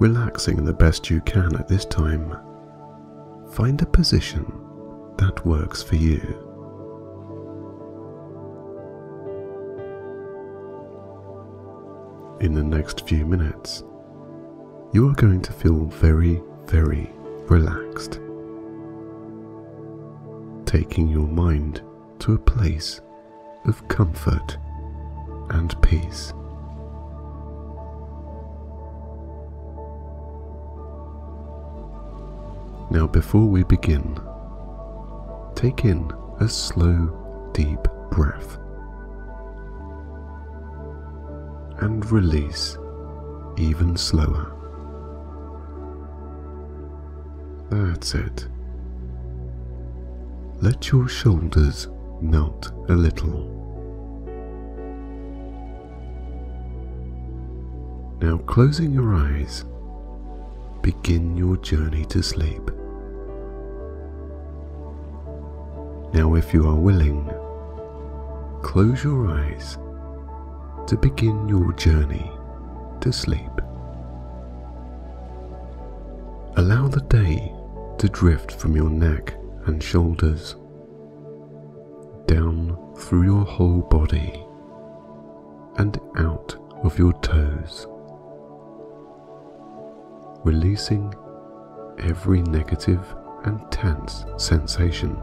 Relaxing the best you can at this time, find a position that works for you. In the next few minutes, you are going to feel very, very relaxed, taking your mind to a place of comfort and peace. Now, before we begin, take in a slow, deep breath and release even slower. That's it. Let your shoulders melt a little. Now, closing your eyes, begin your journey to sleep. Now, if you are willing, close your eyes to begin your journey to sleep. Allow the day to drift from your neck and shoulders down through your whole body and out of your toes, releasing every negative and tense sensation.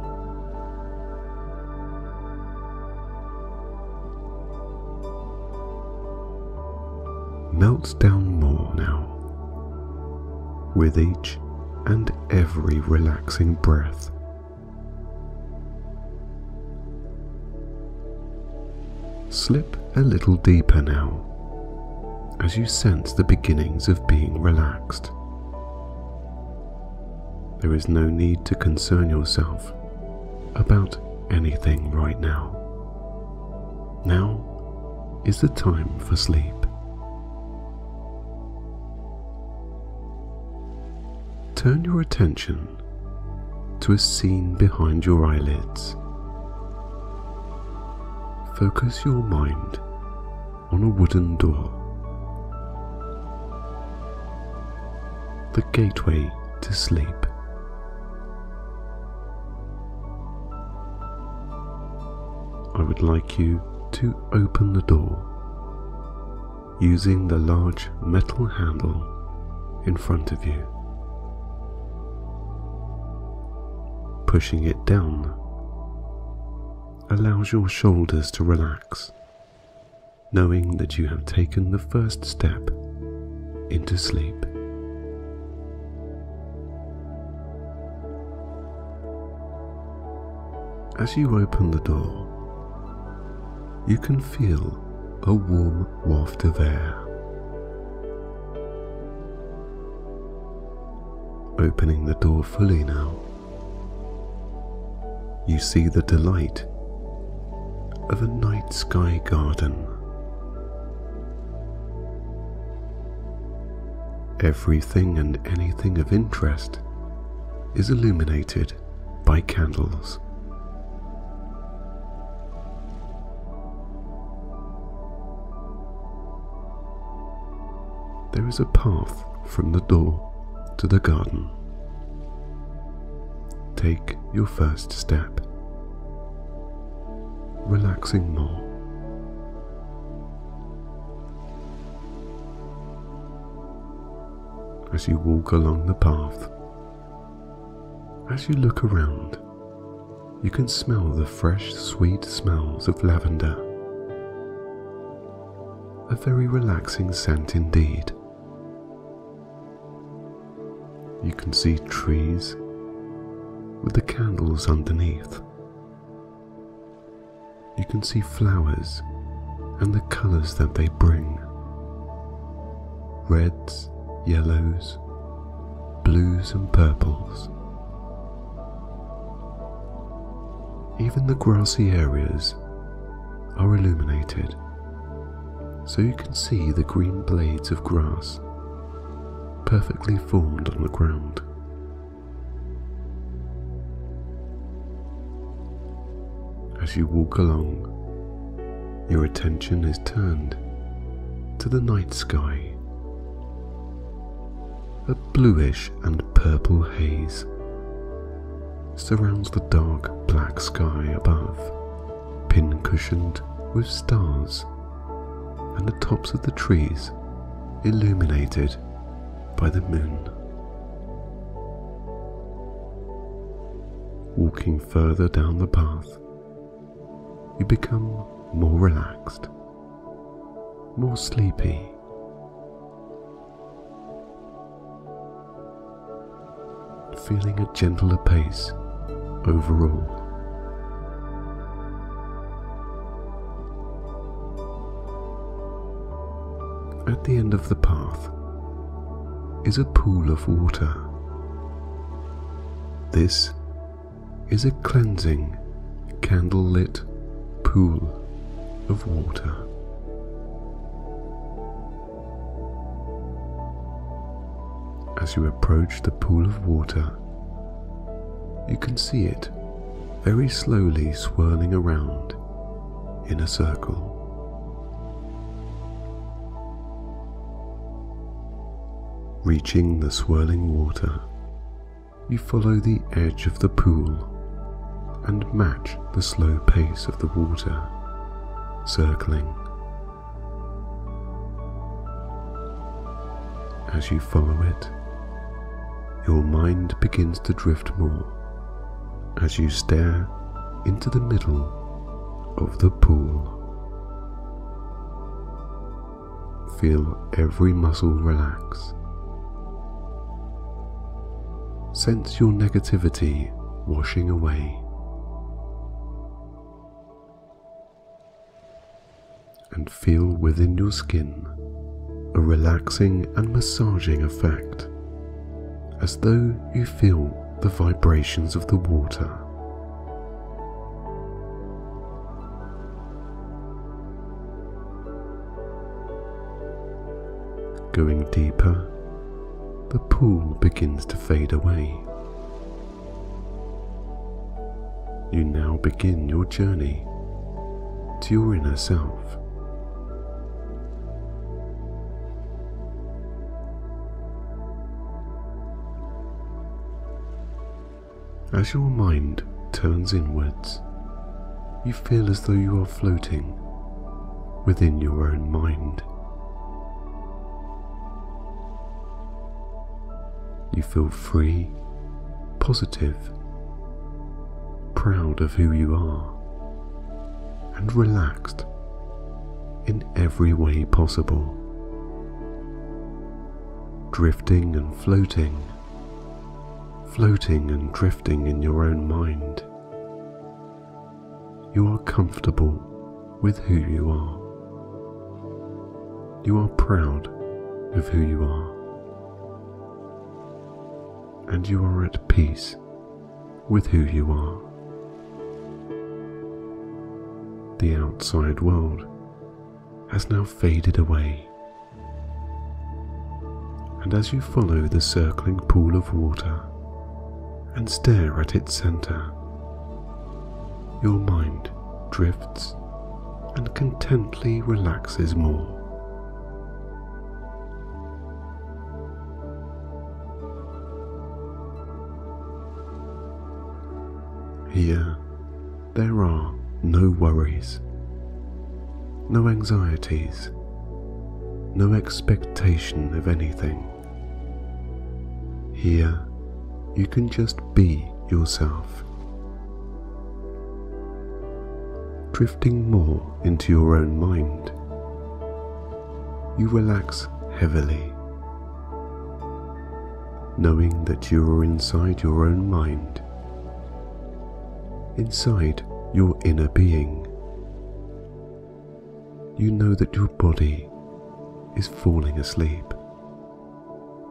melts down more now with each and every relaxing breath. Slip a little deeper now as you sense the beginnings of being relaxed. There is no need to concern yourself about anything right now. Now is the time for sleep. turn your attention to a scene behind your eyelids. Focus your mind on a wooden door. The gateway to sleep. I would like you to open the door using the large metal handle in front of you. pushing it down allows your shoulders to relax, knowing that you have taken the first step into sleep. As you open the door, you can feel a warm waft of air. Opening the door fully now, you see the delight of a night sky garden. Everything and anything of interest is illuminated by candles. There is a path from the door to the garden take your first step, relaxing more. As you walk along the path, as you look around, you can smell the fresh, sweet smells of lavender. A very relaxing scent indeed. You can see trees with the candles underneath. You can see flowers and the colours that they bring reds, yellows, blues, and purples. Even the grassy areas are illuminated, so you can see the green blades of grass perfectly formed on the ground. As you walk along, your attention is turned to the night sky. a bluish and purple haze surrounds the dark black sky above, pin-cushioned with stars, and the tops of the trees illuminated by the moon. Walking further down the path, you become more relaxed, more sleepy. Feeling a gentler pace overall. At the end of the path is a pool of water. This is a cleansing, candle-lit pool of water. As you approach the pool of water, you can see it very slowly swirling around in a circle. Reaching the swirling water, you follow the edge of the pool and match the slow pace of the water, circling. As you follow it, your mind begins to drift more as you stare into the middle of the pool. Feel every muscle relax. Sense your negativity washing away. And feel within your skin a relaxing and massaging effect as though you feel the vibrations of the water. Going deeper, the pool begins to fade away. You now begin your journey to your inner self. As your mind turns inwards, you feel as though you are floating within your own mind. You feel free, positive, proud of who you are, and relaxed in every way possible, drifting and floating floating and drifting in your own mind. You are comfortable with who you are. You are proud of who you are. And you are at peace with who you are. The outside world has now faded away. And as you follow the circling pool of water, and stare at its center. Your mind drifts and contently relaxes more. Here, there are no worries, no anxieties, no expectation of anything. Here, you can just be yourself. Drifting more into your own mind, you relax heavily, knowing that you are inside your own mind, inside your inner being. You know that your body is falling asleep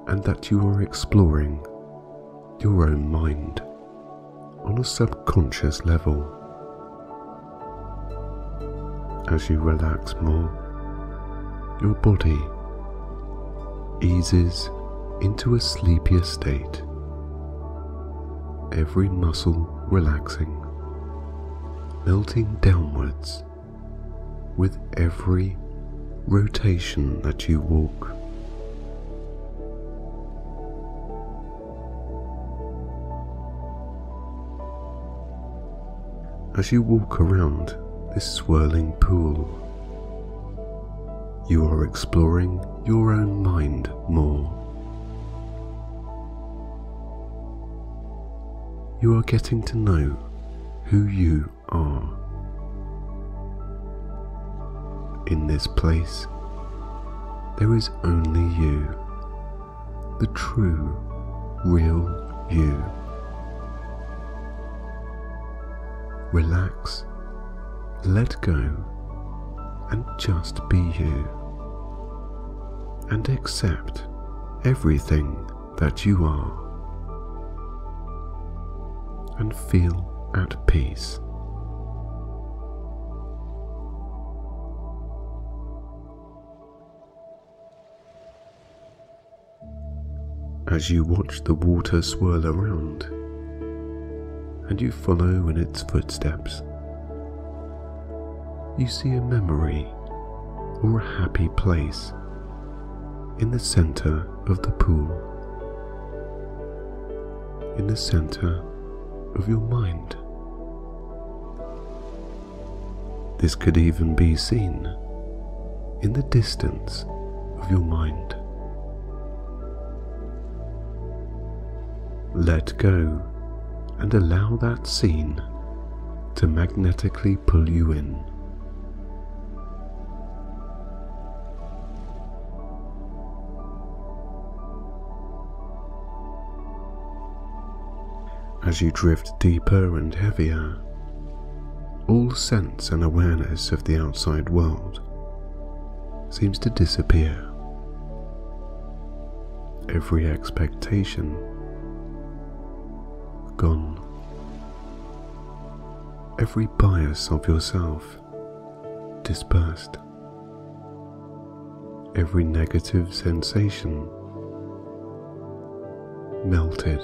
and that you are exploring your own mind on a subconscious level. As you relax more, your body eases into a sleepier state, every muscle relaxing, melting downwards with every rotation that you walk. As you walk around this swirling pool, you are exploring your own mind more. You are getting to know who you are. In this place, there is only you, the true, real you. Relax, let go, and just be you. And accept everything that you are. And feel at peace. As you watch the water swirl around, and you follow in its footsteps, you see a memory or a happy place in the center of the pool, in the center of your mind. This could even be seen in the distance of your mind. Let go and allow that scene to magnetically pull you in. As you drift deeper and heavier, all sense and awareness of the outside world seems to disappear. Every expectation gone. Every bias of yourself dispersed. Every negative sensation melted.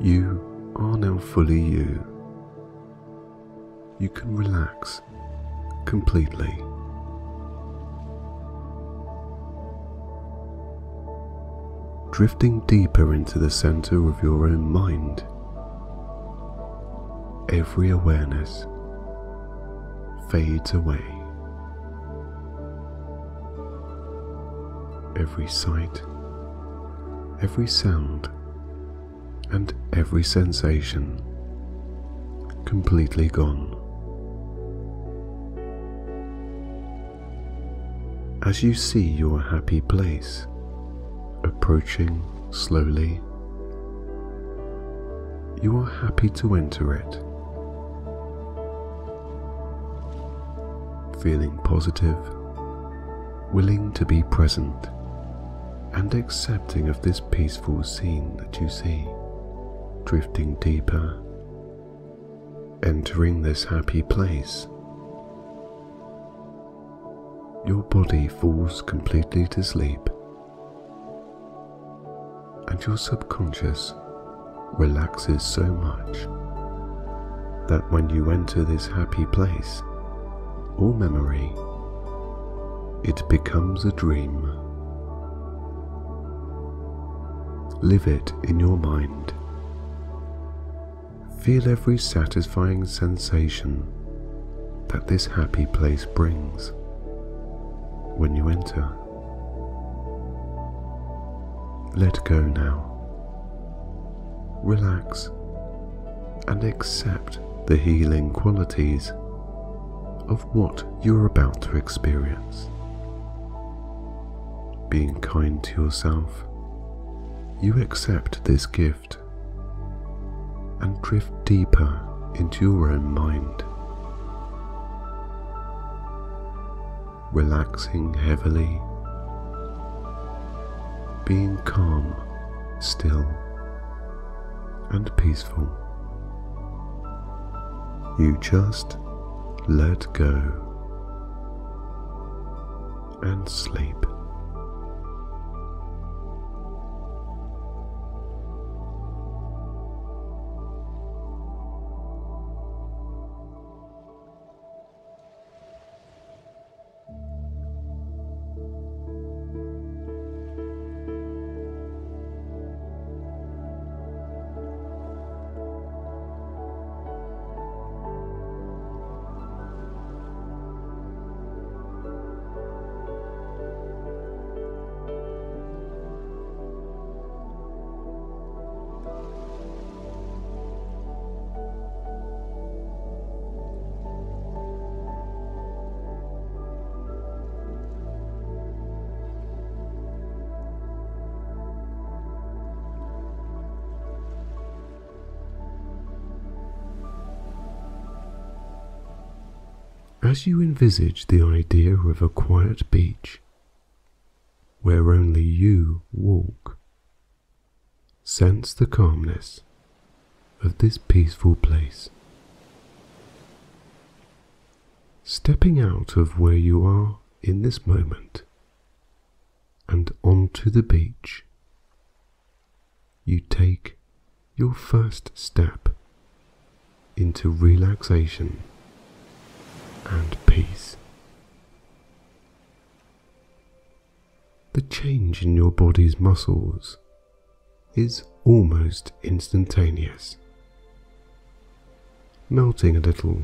You are now fully you. You can relax completely. Drifting deeper into the center of your own mind, every awareness fades away. Every sight, every sound, and every sensation completely gone. As you see your happy place approaching slowly, you are happy to enter it, feeling positive, willing to be present, and accepting of this peaceful scene that you see. Drifting deeper, entering this happy place. Your body falls completely to sleep, and your subconscious relaxes so much that when you enter this happy place or memory, it becomes a dream. Live it in your mind Feel every satisfying sensation that this happy place brings when you enter. Let go now. Relax and accept the healing qualities of what you're about to experience. Being kind to yourself, you accept this gift and drift deeper into your own mind. Relaxing heavily, being calm, still, and peaceful. You just let go and sleep. As you envisage the idea of a quiet beach where only you walk, sense the calmness of this peaceful place. Stepping out of where you are in this moment and onto the beach, you take your first step into relaxation and peace. The change in your body's muscles is almost instantaneous, melting a little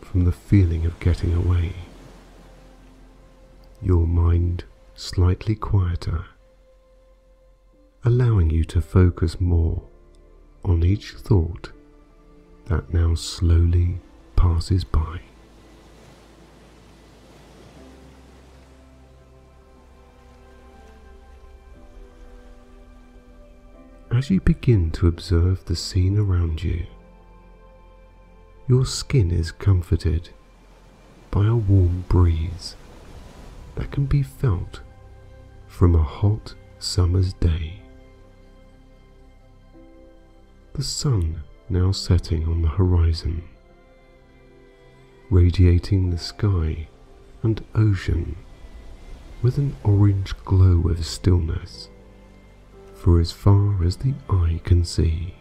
from the feeling of getting away. Your mind slightly quieter, allowing you to focus more on each thought that now slowly passes by. As you begin to observe the scene around you, your skin is comforted by a warm breeze that can be felt from a hot summer's day. The sun now setting on the horizon, radiating the sky and ocean with an orange glow of stillness for as far as the eye can see.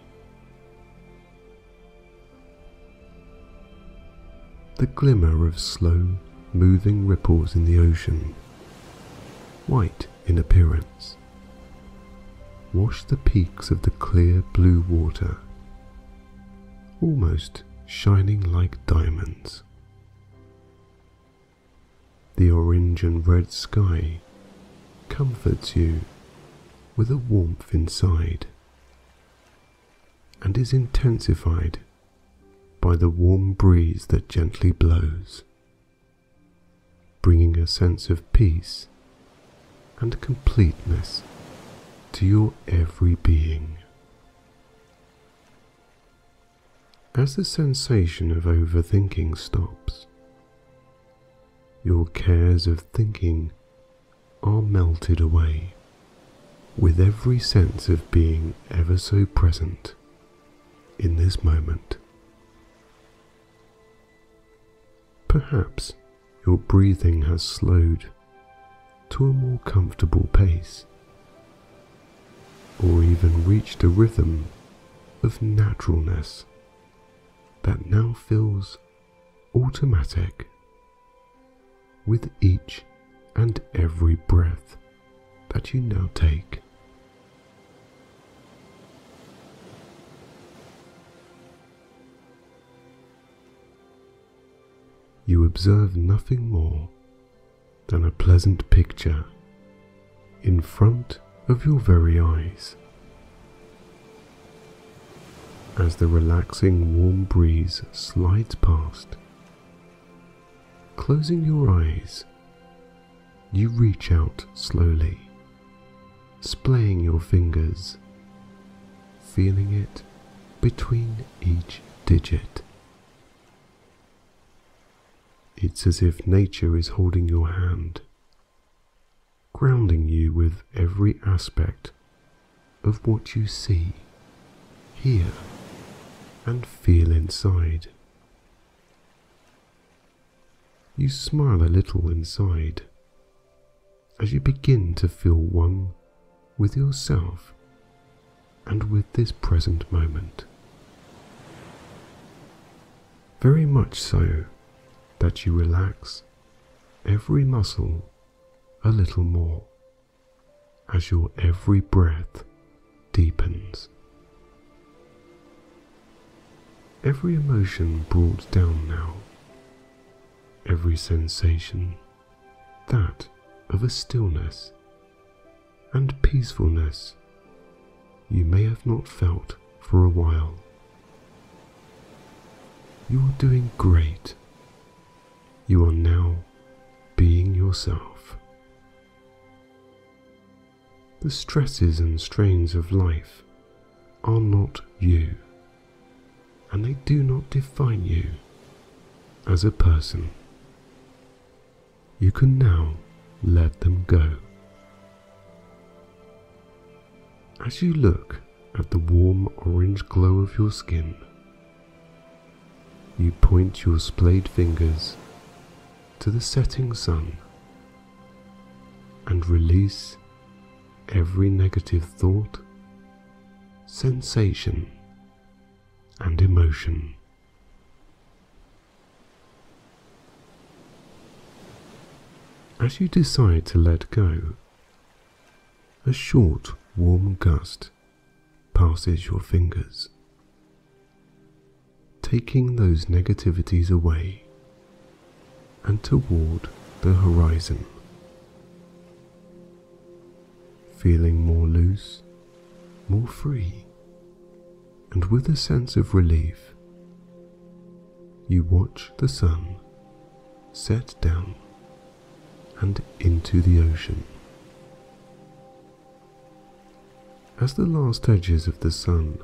The glimmer of slow moving ripples in the ocean, white in appearance, wash the peaks of the clear blue water, almost shining like diamonds. The orange and red sky comforts you with a warmth inside and is intensified by the warm breeze that gently blows, bringing a sense of peace and completeness to your every being. As the sensation of overthinking stops, your cares of thinking are melted away with every sense of being ever so present in this moment. Perhaps your breathing has slowed to a more comfortable pace, or even reached a rhythm of naturalness that now feels automatic with each and every breath that you now take. You observe nothing more than a pleasant picture in front of your very eyes. As the relaxing warm breeze slides past, closing your eyes, you reach out slowly, splaying your fingers, feeling it between each digit. It's as if nature is holding your hand, grounding you with every aspect of what you see, hear, and feel inside. You smile a little inside as you begin to feel one with yourself and with this present moment. Very much so that you relax every muscle a little more as your every breath deepens. Every emotion brought down now, every sensation, that of a stillness and peacefulness you may have not felt for a while. You are doing great you are now being yourself. The stresses and strains of life are not you, and they do not define you as a person. you can now let them go. As you look at the warm orange glow of your skin, you point your splayed fingers to the setting sun and release every negative thought, sensation, and emotion. As you decide to let go, a short warm gust passes your fingers, taking those negativities away and toward the horizon. Feeling more loose, more free, and with a sense of relief, you watch the sun set down and into the ocean. As the last edges of the sun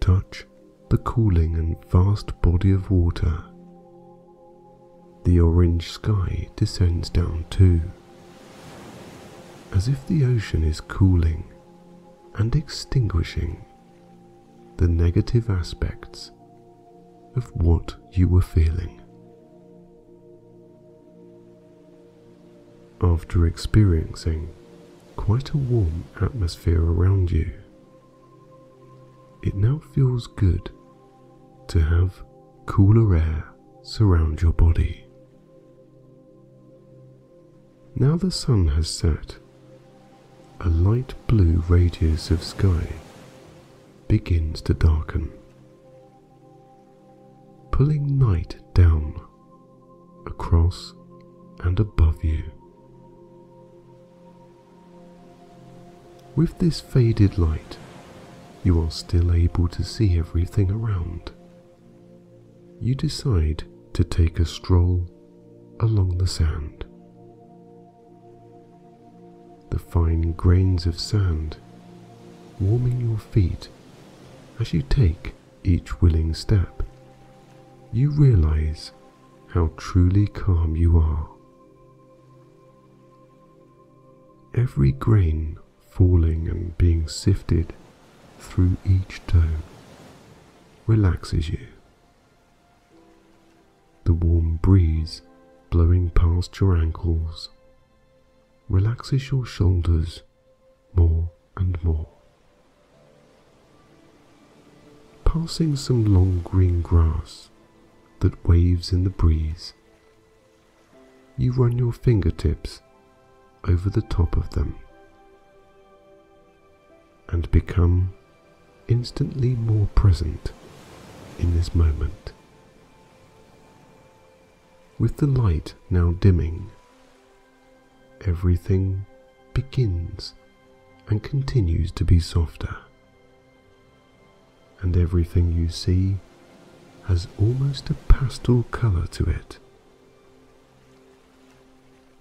touch the cooling and vast body of water, the orange sky descends down too, as if the ocean is cooling and extinguishing the negative aspects of what you were feeling. After experiencing quite a warm atmosphere around you, it now feels good to have cooler air surround your body. Now the sun has set, a light blue radius of sky begins to darken, pulling night down across and above you. With this faded light, you are still able to see everything around. You decide to take a stroll along the sand. The fine grains of sand warming your feet as you take each willing step. You realize how truly calm you are. Every grain falling and being sifted through each toe relaxes you. The warm breeze blowing past your ankles relaxes your shoulders more and more. Passing some long green grass that waves in the breeze, you run your fingertips over the top of them and become instantly more present in this moment. With the light now dimming, everything begins and continues to be softer, and everything you see has almost a pastel colour to it.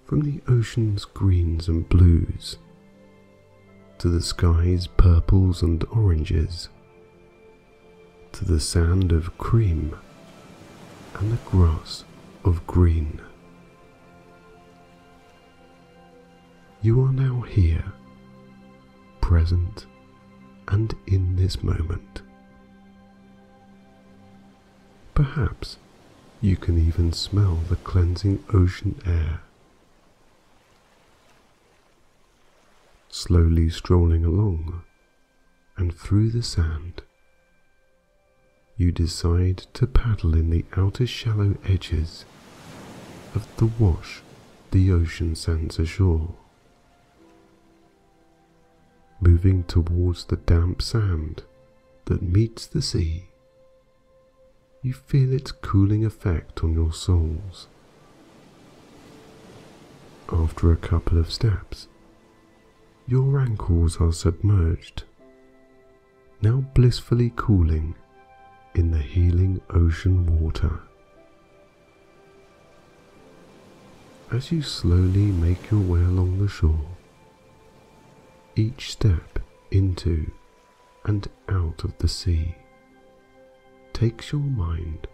From the ocean's greens and blues to the sky's purples and oranges, to the sand of cream and the grass of green. You are now here, present and in this moment. Perhaps you can even smell the cleansing ocean air slowly strolling along and through the sand. You decide to paddle in the outer shallow edges of the wash the ocean sends ashore. Moving towards the damp sand that meets the sea, you feel its cooling effect on your soles. After a couple of steps, your ankles are submerged, now blissfully cooling in the healing ocean water. As you slowly make your way along the shore, each step into and out of the sea takes your mind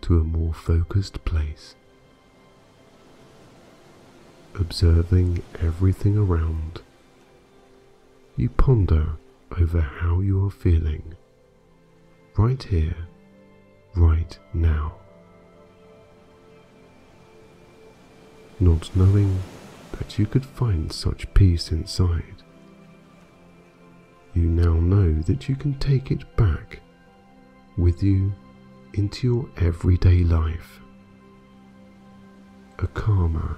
to a more focused place. observing everything around, you ponder over how you are feeling right here, right now. Not knowing that you could find such peace inside, you now know that you can take it back with you into your everyday life. A calmer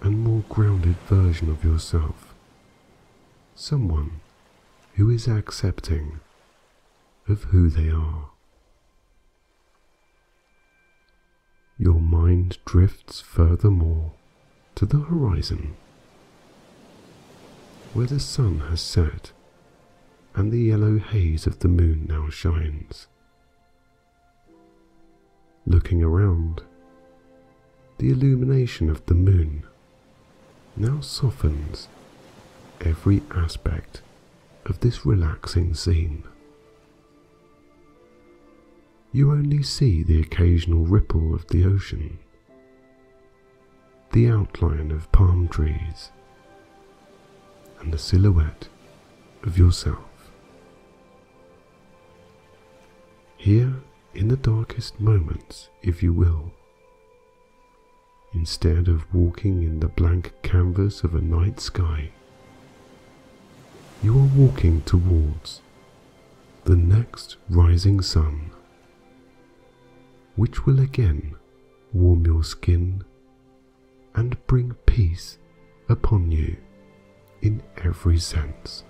and more grounded version of yourself. Someone who is accepting of who they are. Your mind drifts furthermore to the horizon, where the sun has set and the yellow haze of the moon now shines. Looking around, the illumination of the moon now softens every aspect of this relaxing scene. You only see the occasional ripple of the ocean, the outline of palm trees, and the silhouette of yourself. Here, in the darkest moments, if you will, instead of walking in the blank canvas of a night sky, you are walking towards the next rising sun, which will again warm your skin and bring peace upon you in every sense.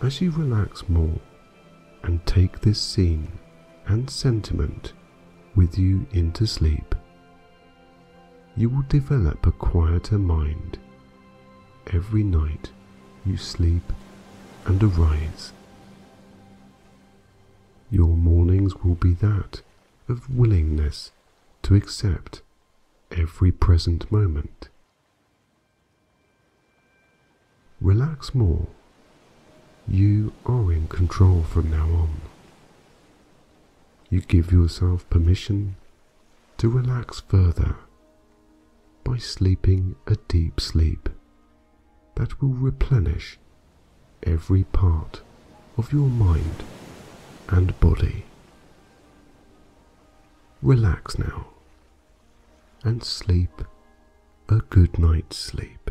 As you relax more, and take this scene and sentiment with you into sleep. You will develop a quieter mind every night you sleep and arise. Your mornings will be that of willingness to accept every present moment. Relax more you are in control from now on. You give yourself permission to relax further by sleeping a deep sleep that will replenish every part of your mind and body. Relax now and sleep a good night's sleep.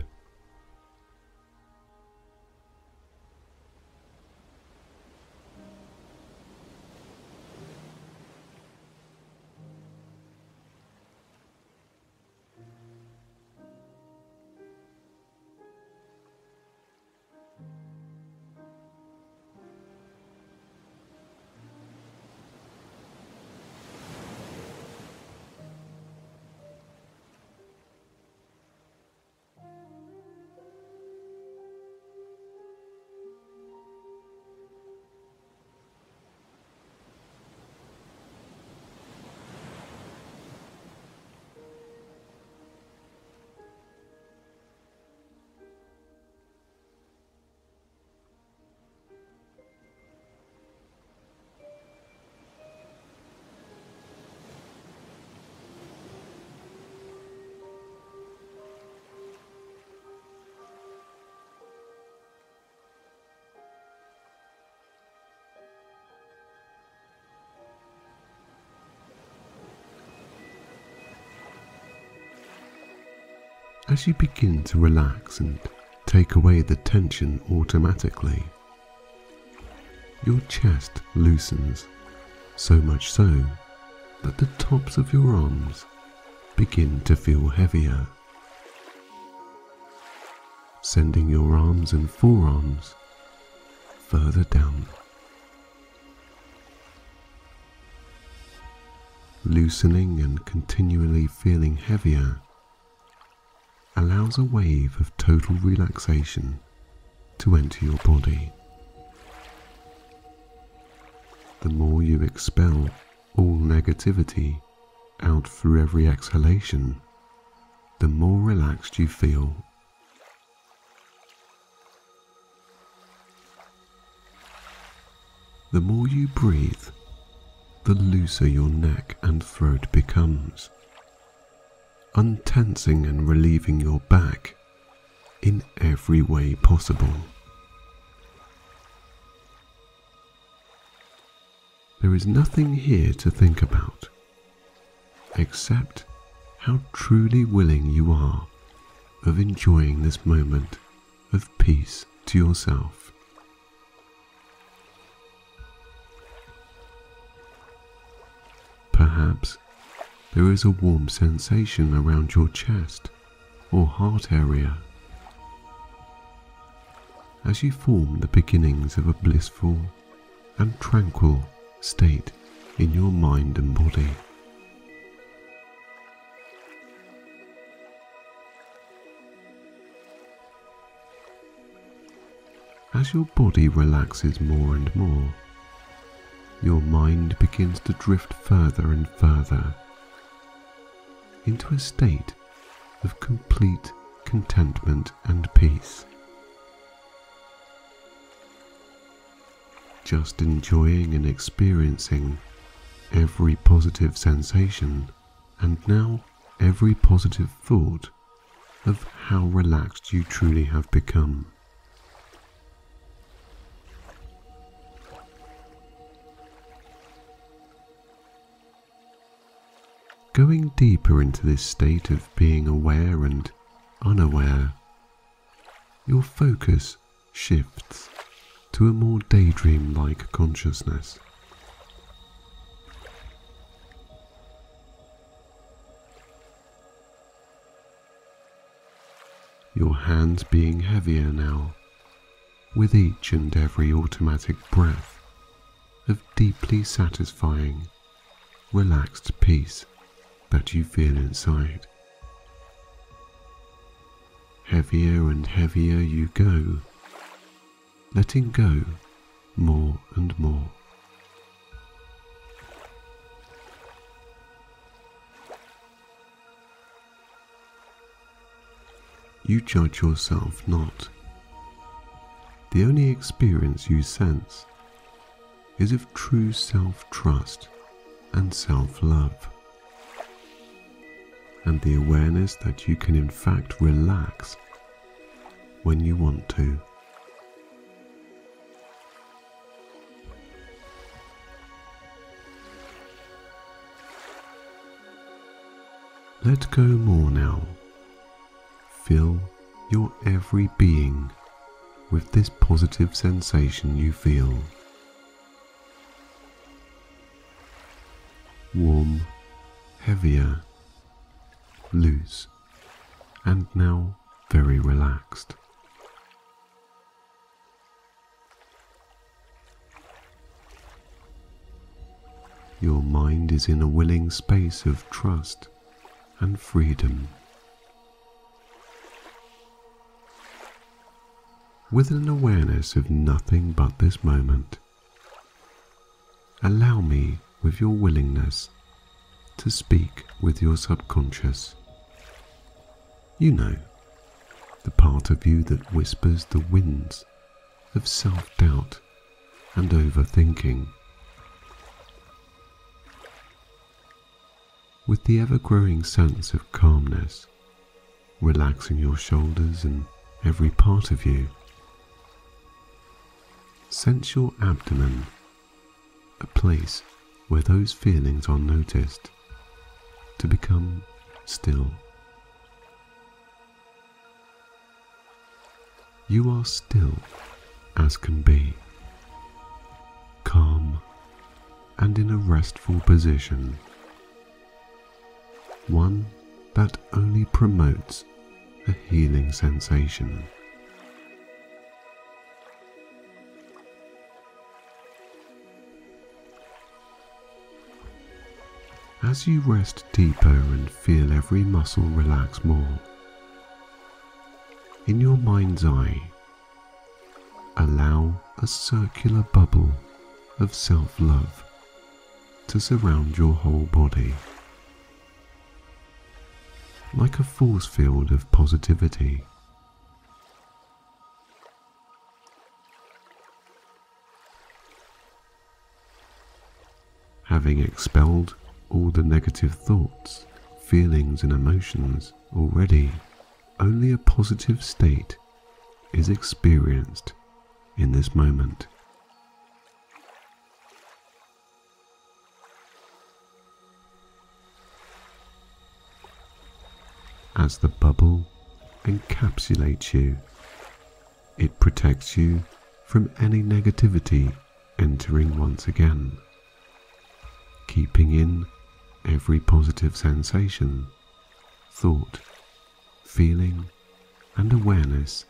As you begin to relax and take away the tension automatically, your chest loosens so much so that the tops of your arms begin to feel heavier, sending your arms and forearms further down. Loosening and continually feeling heavier allows a wave of total relaxation to enter your body. The more you expel all negativity out through every exhalation, the more relaxed you feel. The more you breathe, the looser your neck and throat becomes untensing and relieving your back in every way possible. There is nothing here to think about except how truly willing you are of enjoying this moment of peace to yourself. Perhaps there is a warm sensation around your chest or heart area as you form the beginnings of a blissful and tranquil state in your mind and body. As your body relaxes more and more, your mind begins to drift further and further into a state of complete contentment and peace. Just enjoying and experiencing every positive sensation and now every positive thought of how relaxed you truly have become. Going deeper into this state of being aware and unaware, your focus shifts to a more daydream like consciousness. Your hands being heavier now with each and every automatic breath of deeply satisfying, relaxed peace that you feel inside. Heavier and heavier you go, letting go more and more. You judge yourself not. The only experience you sense is of true self trust and self love and the awareness that you can in fact relax when you want to. Let go more now. Fill your every being with this positive sensation you feel. Warm, heavier, loose, and now very relaxed. Your mind is in a willing space of trust and freedom. With an awareness of nothing but this moment, allow me, with your willingness, to speak with your subconscious. You know, the part of you that whispers the winds of self doubt and overthinking. With the ever growing sense of calmness, relaxing your shoulders and every part of you, sense your abdomen, a place where those feelings are noticed, to become still. You are still as can be, calm and in a restful position, one that only promotes a healing sensation. As you rest deeper and feel every muscle relax more, in your mind's eye, allow a circular bubble of self love to surround your whole body. Like a force field of positivity. Having expelled all the negative thoughts, feelings and emotions already, only a positive state is experienced in this moment. As the bubble encapsulates you, it protects you from any negativity entering once again, keeping in every positive sensation, thought, feeling, and awareness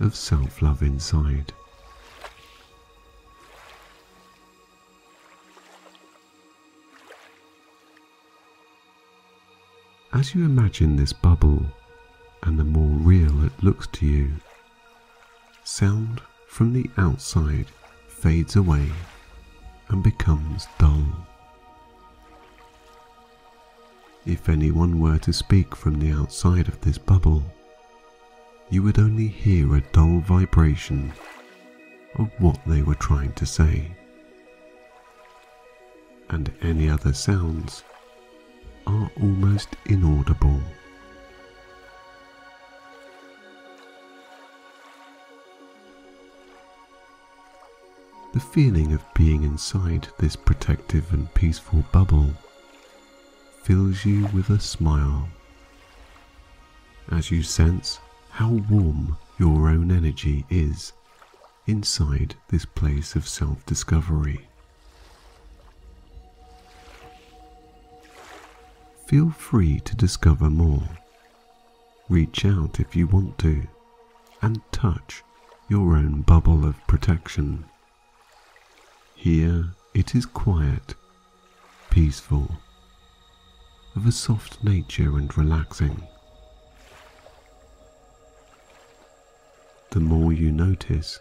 of self love inside. As you imagine this bubble and the more real it looks to you, sound from the outside fades away and becomes dull. If anyone were to speak from the outside of this bubble, you would only hear a dull vibration of what they were trying to say. And any other sounds are almost inaudible. The feeling of being inside this protective and peaceful bubble fills you with a smile as you sense how warm your own energy is inside this place of self discovery. Feel free to discover more. Reach out if you want to and touch your own bubble of protection. Here it is quiet, peaceful, of a soft nature and relaxing. The more you notice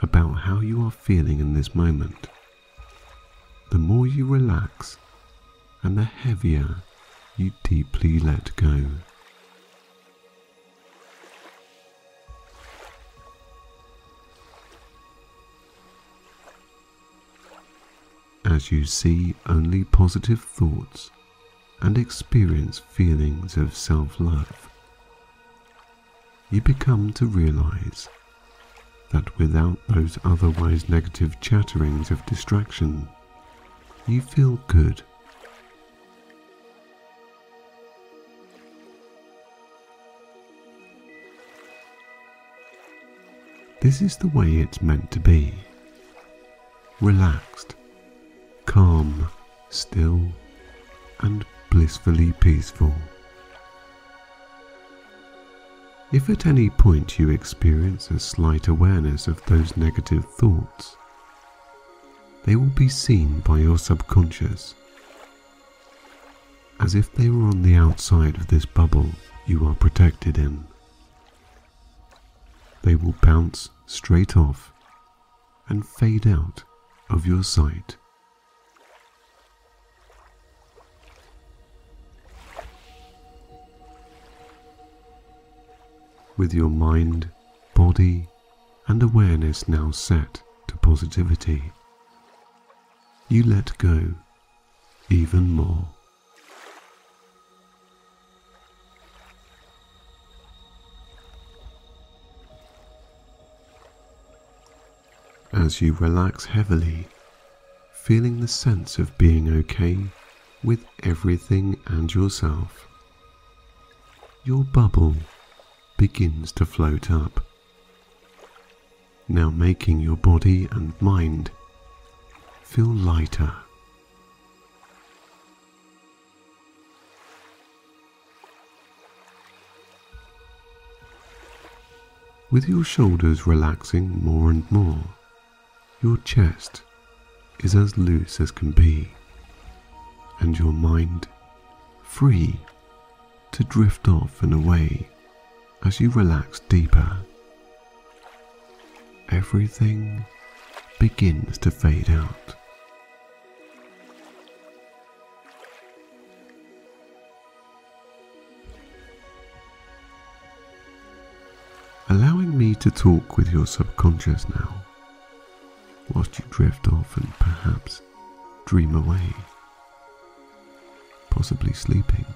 about how you are feeling in this moment, the more you relax and the heavier you deeply let go. As you see only positive thoughts and experience feelings of self love, you become to realize that without those otherwise negative chatterings of distraction, you feel good This is the way it's meant to be. Relaxed, calm, still, and blissfully peaceful. If at any point you experience a slight awareness of those negative thoughts, they will be seen by your subconscious as if they were on the outside of this bubble you are protected in they will bounce straight off and fade out of your sight. With your mind, body, and awareness now set to positivity, you let go even more. as you relax heavily, feeling the sense of being okay with everything and yourself. Your bubble begins to float up, now making your body and mind feel lighter. With your shoulders relaxing more and more, your chest is as loose as can be, and your mind free to drift off and away as you relax deeper. Everything begins to fade out. Allowing me to talk with your subconscious now whilst you drift off and perhaps dream away, possibly sleeping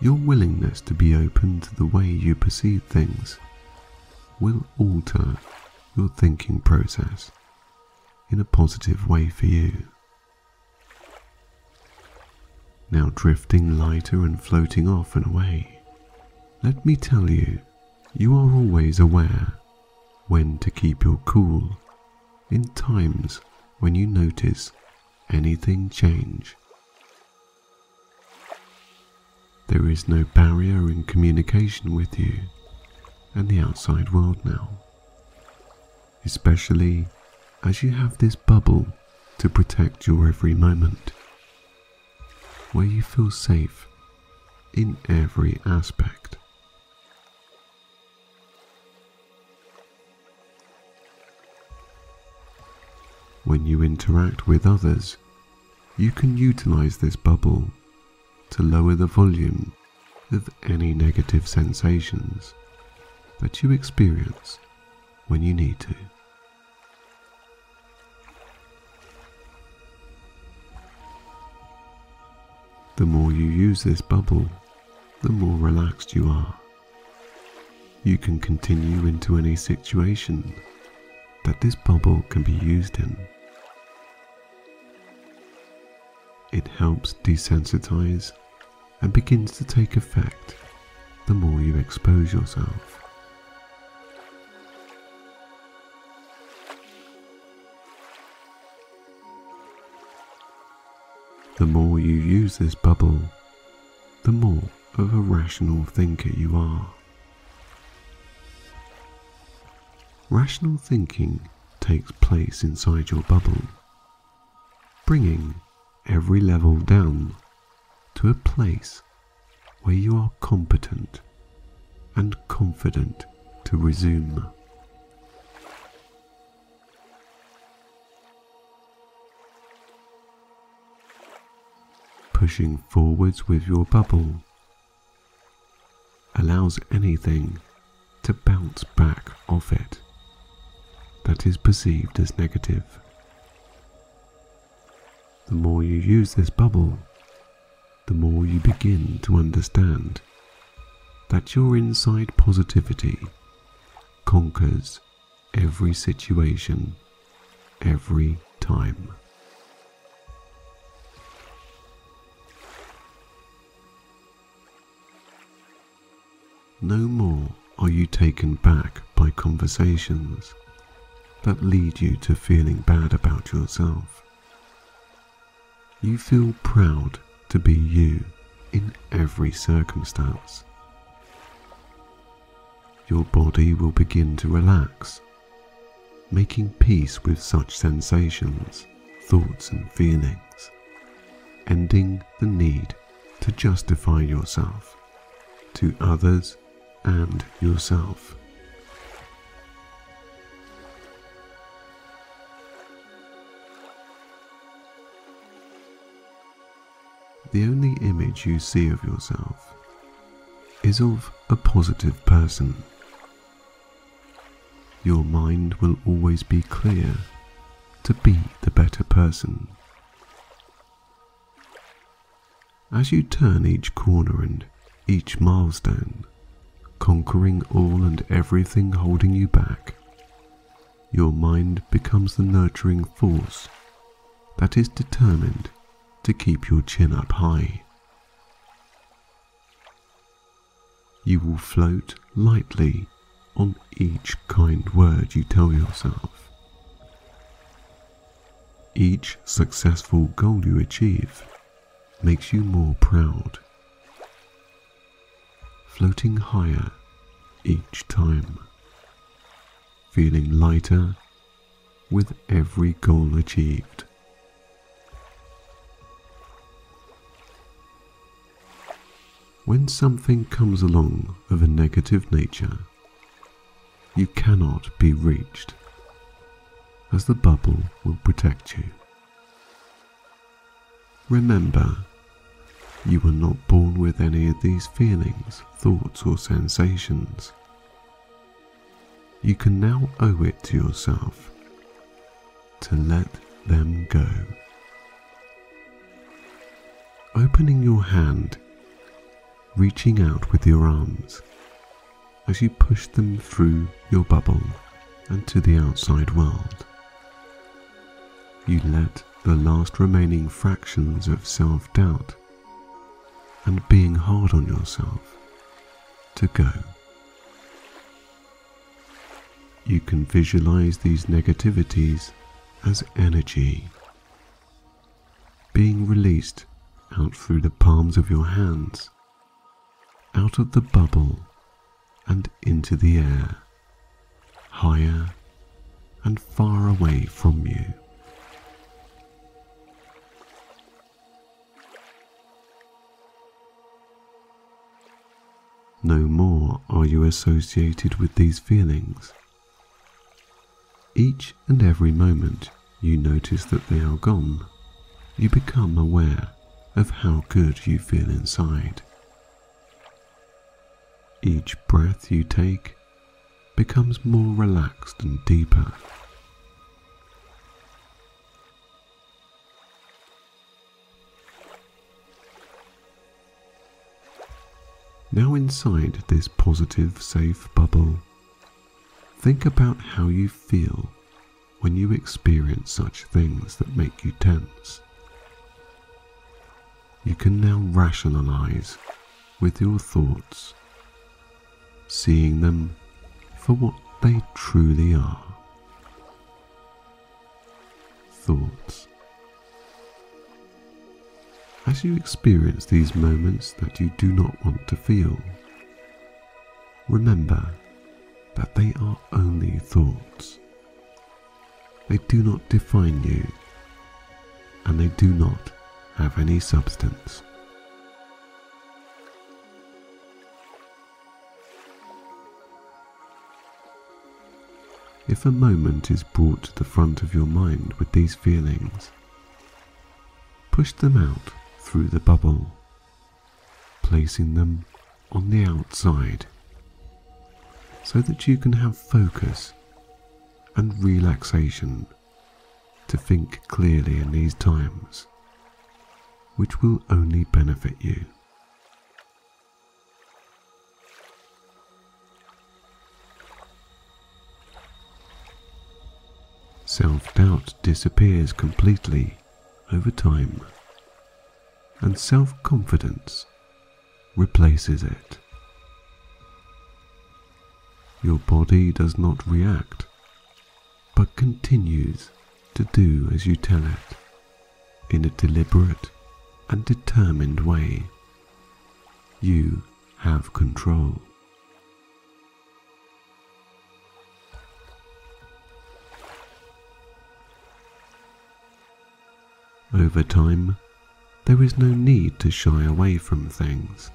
your willingness to be open to the way you perceive things will alter your thinking process in a positive way for you. Now drifting lighter and floating off and away, let me tell you, you are always aware when to keep your cool in times when you notice anything change. There is no barrier in communication with you and the outside world now, especially as you have this bubble to protect your every moment, where you feel safe in every aspect. When you interact with others, you can utilize this bubble to lower the volume of any negative sensations that you experience when you need to. The more you use this bubble, the more relaxed you are. You can continue into any situation that this bubble can be used in. It helps desensitize and begins to take effect the more you expose yourself. The more you use this bubble, the more of a rational thinker you are. Rational thinking takes place inside your bubble, bringing every level down to a place where you are competent and confident to resume. Pushing forwards with your bubble allows anything to bounce back off it that is perceived as negative. The more you use this bubble, the more you begin to understand that your inside positivity conquers every situation, every time. No more are you taken back by conversations that lead you to feeling bad about yourself. You feel proud to be you in every circumstance. Your body will begin to relax, making peace with such sensations, thoughts, and feelings, ending the need to justify yourself to others and yourself. The only image you see of yourself is of a positive person. Your mind will always be clear to be the better person. As you turn each corner and each milestone, conquering all and everything holding you back, your mind becomes the nurturing force that is determined to keep your chin up high. You will float lightly on each kind word you tell yourself. Each successful goal you achieve makes you more proud, floating higher each time, feeling lighter with every goal achieved. When something comes along of a negative nature, you cannot be reached, as the bubble will protect you. Remember, you were not born with any of these feelings, thoughts, or sensations. You can now owe it to yourself to let them go. Opening your hand reaching out with your arms as you push them through your bubble and to the outside world. You let the last remaining fractions of self doubt and being hard on yourself to go. You can visualize these negativities as energy being released out through the palms of your hands, out of the bubble and into the air, higher and far away from you. No more are you associated with these feelings. Each and every moment you notice that they are gone, you become aware of how good you feel inside. Each breath you take becomes more relaxed and deeper. Now, inside this positive, safe bubble, think about how you feel when you experience such things that make you tense. You can now rationalize with your thoughts, seeing them for what they truly are. Thoughts. As you experience these moments that you do not want to feel, remember that they are only thoughts. They do not define you, and they do not have any substance. If a moment is brought to the front of your mind with these feelings, push them out through the bubble, placing them on the outside so that you can have focus and relaxation to think clearly in these times, which will only benefit you. Self doubt disappears completely over time and self confidence replaces it. Your body does not react, but continues to do as you tell it in a deliberate and determined way. You have control. Over time, there is no need to shy away from things.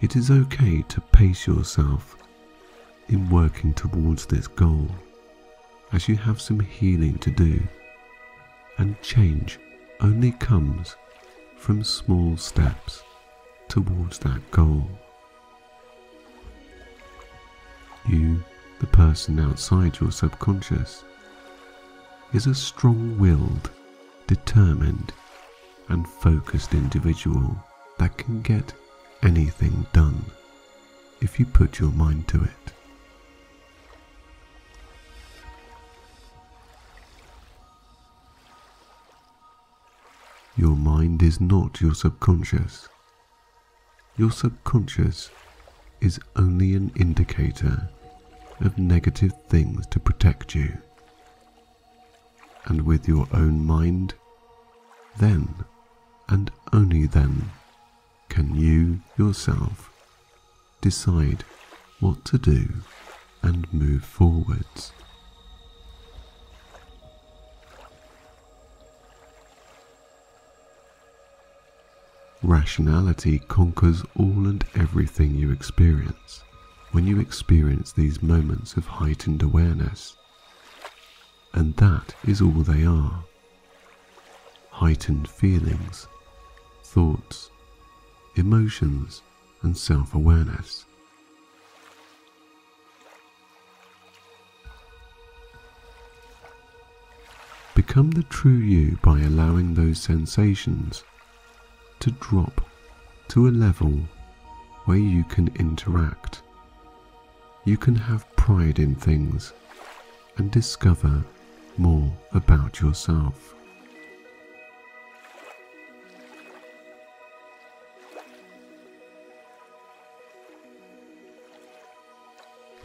It is okay to pace yourself in working towards this goal as you have some healing to do, and change only comes from small steps towards that goal. You, the person outside your subconscious, is a strong willed determined, and focused individual that can get anything done if you put your mind to it. Your mind is not your subconscious. Your subconscious is only an indicator of negative things to protect you and with your own mind, then and only then can you yourself decide what to do and move forwards. Rationality conquers all and everything you experience when you experience these moments of heightened awareness and that is all they are heightened feelings, thoughts, emotions, and self awareness. Become the true you by allowing those sensations to drop to a level where you can interact. You can have pride in things and discover more about yourself.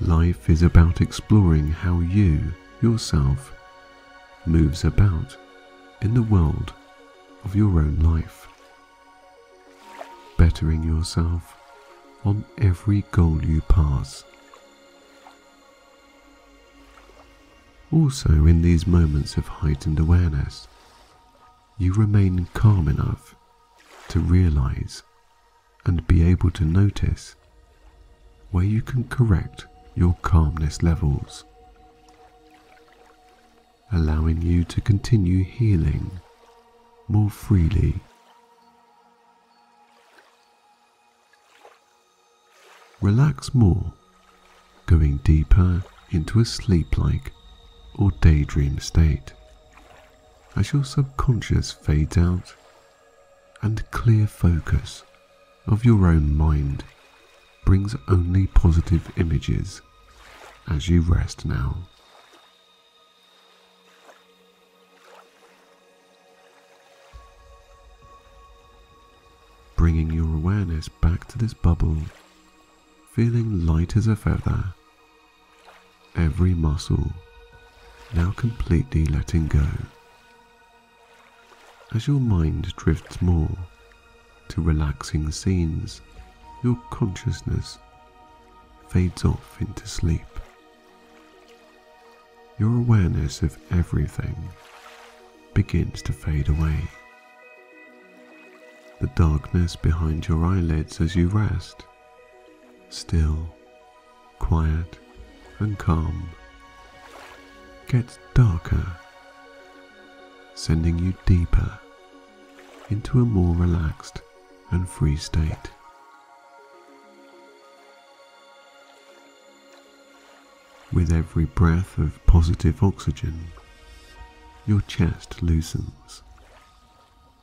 Life is about exploring how you, yourself, moves about in the world of your own life, bettering yourself on every goal you pass. Also, in these moments of heightened awareness, you remain calm enough to realize and be able to notice where you can correct your calmness levels, allowing you to continue healing more freely. Relax more, going deeper into a sleep-like or daydream state as your subconscious fades out and clear focus of your own mind brings only positive images as you rest now. Bringing your awareness back to this bubble, feeling light as a feather, every muscle now completely letting go. As your mind drifts more to relaxing scenes, your consciousness fades off into sleep. Your awareness of everything begins to fade away. The darkness behind your eyelids as you rest, still, quiet, and calm, gets darker, sending you deeper into a more relaxed and free state. With every breath of positive oxygen, your chest loosens,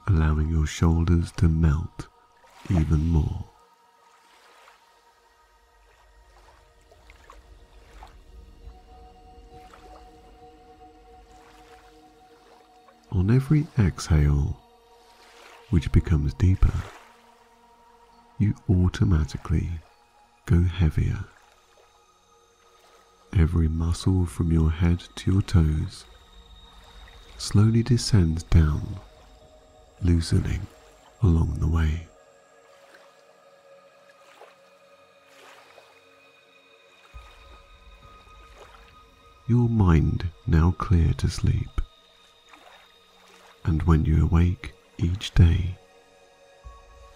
allowing your shoulders to melt even more. On every exhale, which becomes deeper, you automatically go heavier. Every muscle from your head to your toes slowly descends down, loosening along the way. Your mind now clear to sleep and when you awake each day,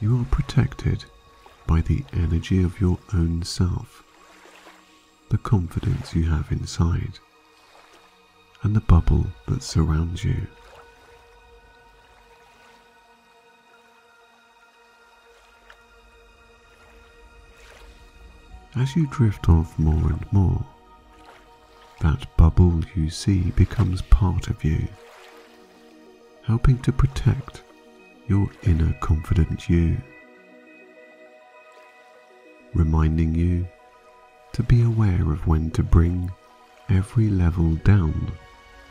you are protected by the energy of your own self, the confidence you have inside, and the bubble that surrounds you. As you drift off more and more, that bubble you see becomes part of you helping to protect your inner confident you, reminding you to be aware of when to bring every level down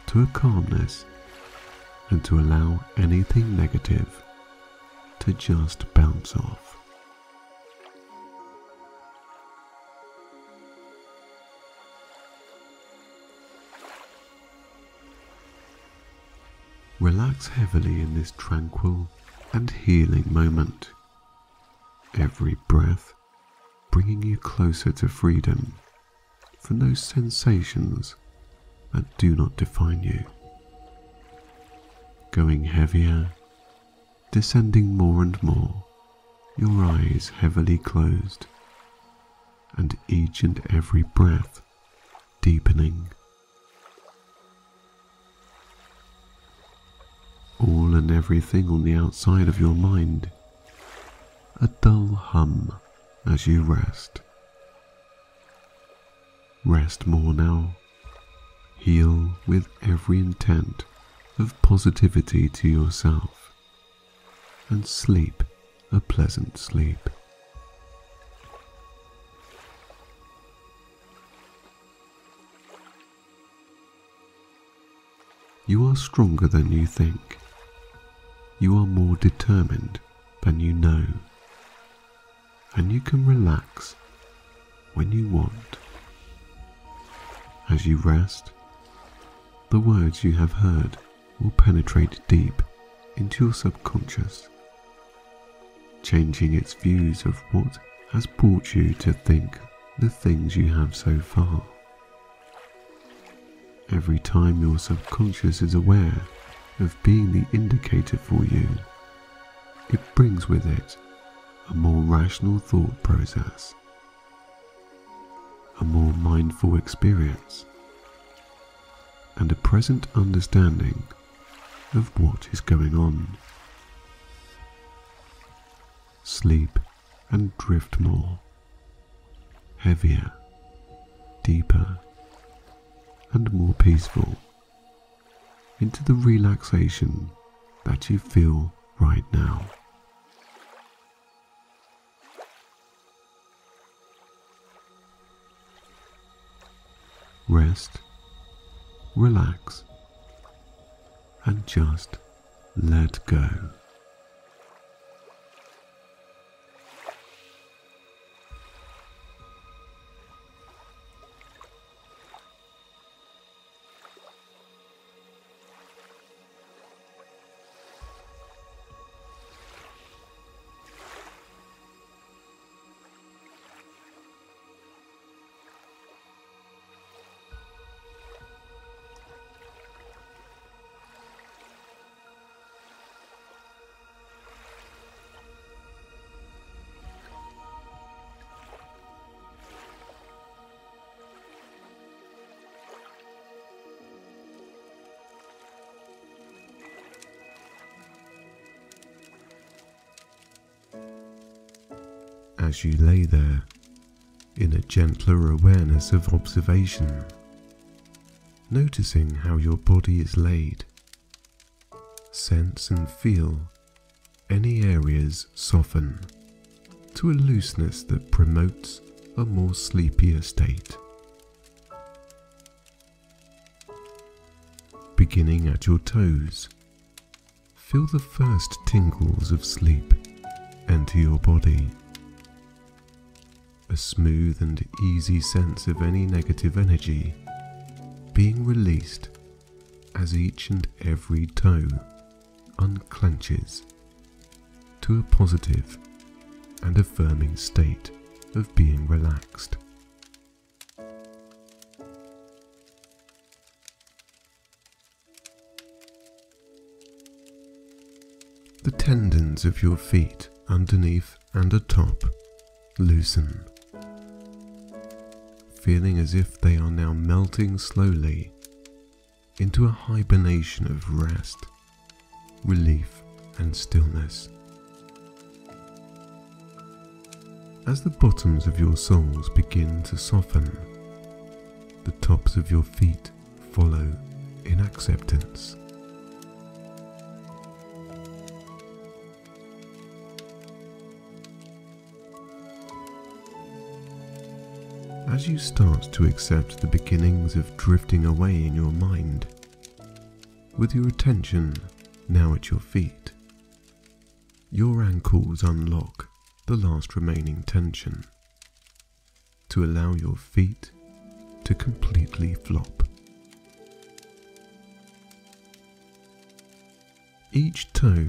to a calmness and to allow anything negative to just bounce off. Relax heavily in this tranquil and healing moment. Every breath bringing you closer to freedom from those sensations that do not define you. Going heavier, descending more and more, your eyes heavily closed, and each and every breath deepening all and everything on the outside of your mind. A dull hum as you rest. Rest more now. Heal with every intent of positivity to yourself. And sleep a pleasant sleep. You are stronger than you think. You are more determined than you know. And you can relax when you want. As you rest, the words you have heard will penetrate deep into your subconscious, changing its views of what has brought you to think the things you have so far. Every time your subconscious is aware of being the indicator for you, it brings with it a more rational thought process, a more mindful experience, and a present understanding of what is going on. Sleep and drift more, heavier, deeper and more peaceful into the relaxation that you feel right now. Rest, relax, and just let go. As you lay there in a gentler awareness of observation, noticing how your body is laid. Sense and feel any areas soften to a looseness that promotes a more sleepier state. Beginning at your toes, feel the first tingles of sleep enter your body smooth and easy sense of any negative energy being released as each and every toe unclenches to a positive and affirming state of being relaxed. The tendons of your feet underneath and atop loosen feeling as if they are now melting slowly into a hibernation of rest, relief, and stillness. As the bottoms of your soles begin to soften, the tops of your feet follow in acceptance. As you start to accept the beginnings of drifting away in your mind, with your attention now at your feet, your ankles unlock the last remaining tension to allow your feet to completely flop. Each toe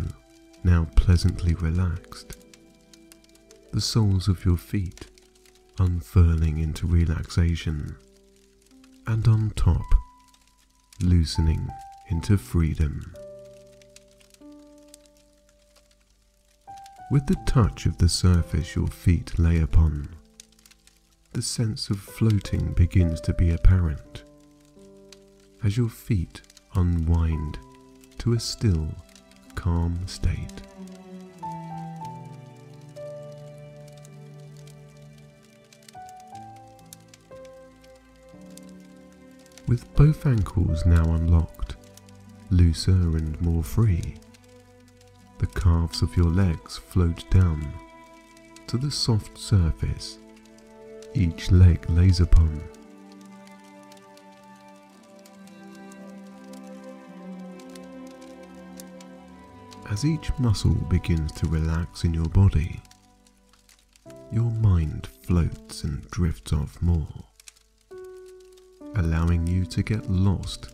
now pleasantly relaxed, the soles of your feet unfurling into relaxation, and on top, loosening into freedom. With the touch of the surface your feet lay upon, the sense of floating begins to be apparent as your feet unwind to a still, calm state. With both ankles now unlocked, looser and more free. the calves of your legs float down to the soft surface each leg lays upon. As each muscle begins to relax in your body, your mind floats and drifts off more, allowing you to get lost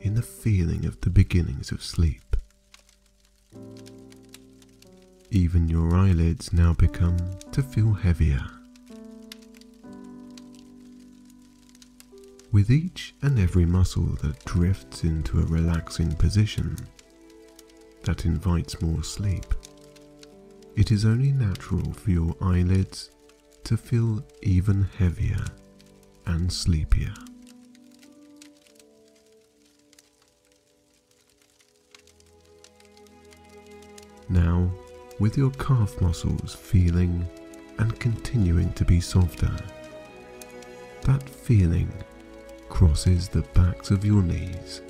in the feeling of the beginnings of sleep. Even your eyelids now become to feel heavier. With each and every muscle that drifts into a relaxing position that invites more sleep, it is only natural for your eyelids to feel even heavier and sleepier. Now, with your calf muscles feeling and continuing to be softer, that feeling crosses the backs of your knees.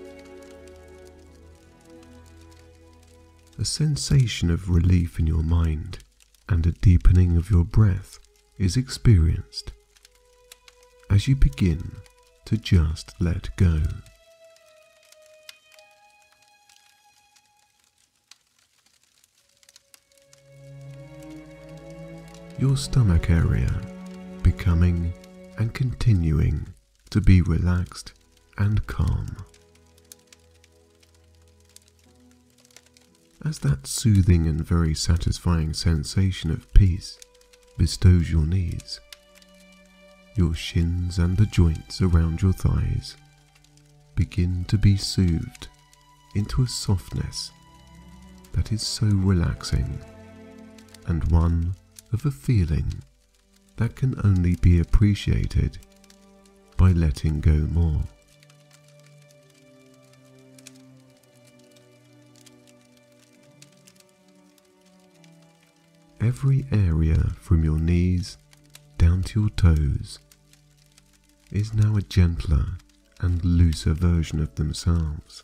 A sensation of relief in your mind and a deepening of your breath is experienced as you begin to just let go. Your stomach area becoming and continuing to be relaxed and calm. As that soothing and very satisfying sensation of peace bestows your knees, your shins and the joints around your thighs begin to be soothed into a softness that is so relaxing and one of a feeling that can only be appreciated by letting go more. Every area from your knees down to your toes is now a gentler and looser version of themselves.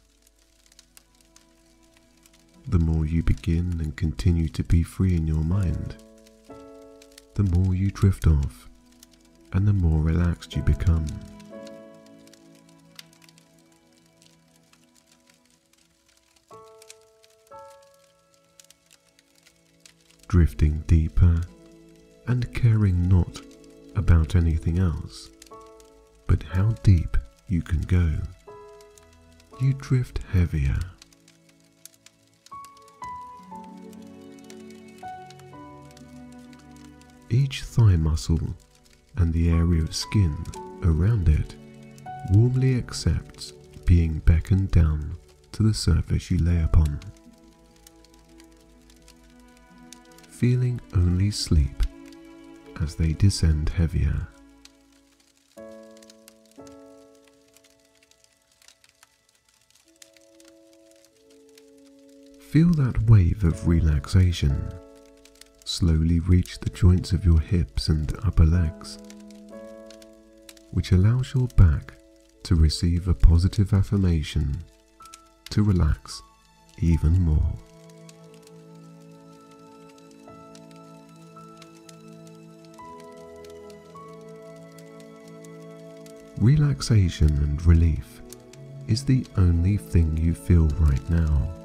The more you begin and continue to be free in your mind, the more you drift off and the more relaxed you become. Drifting deeper and caring not about anything else, but how deep you can go. You drift heavier. Each thigh muscle and the area of skin around it warmly accepts being beckoned down to the surface you lay upon. Feeling only sleep as they descend heavier. Feel that wave of relaxation slowly reach the joints of your hips and upper legs, which allows your back to receive a positive affirmation to relax even more. Relaxation and relief is the only thing you feel right now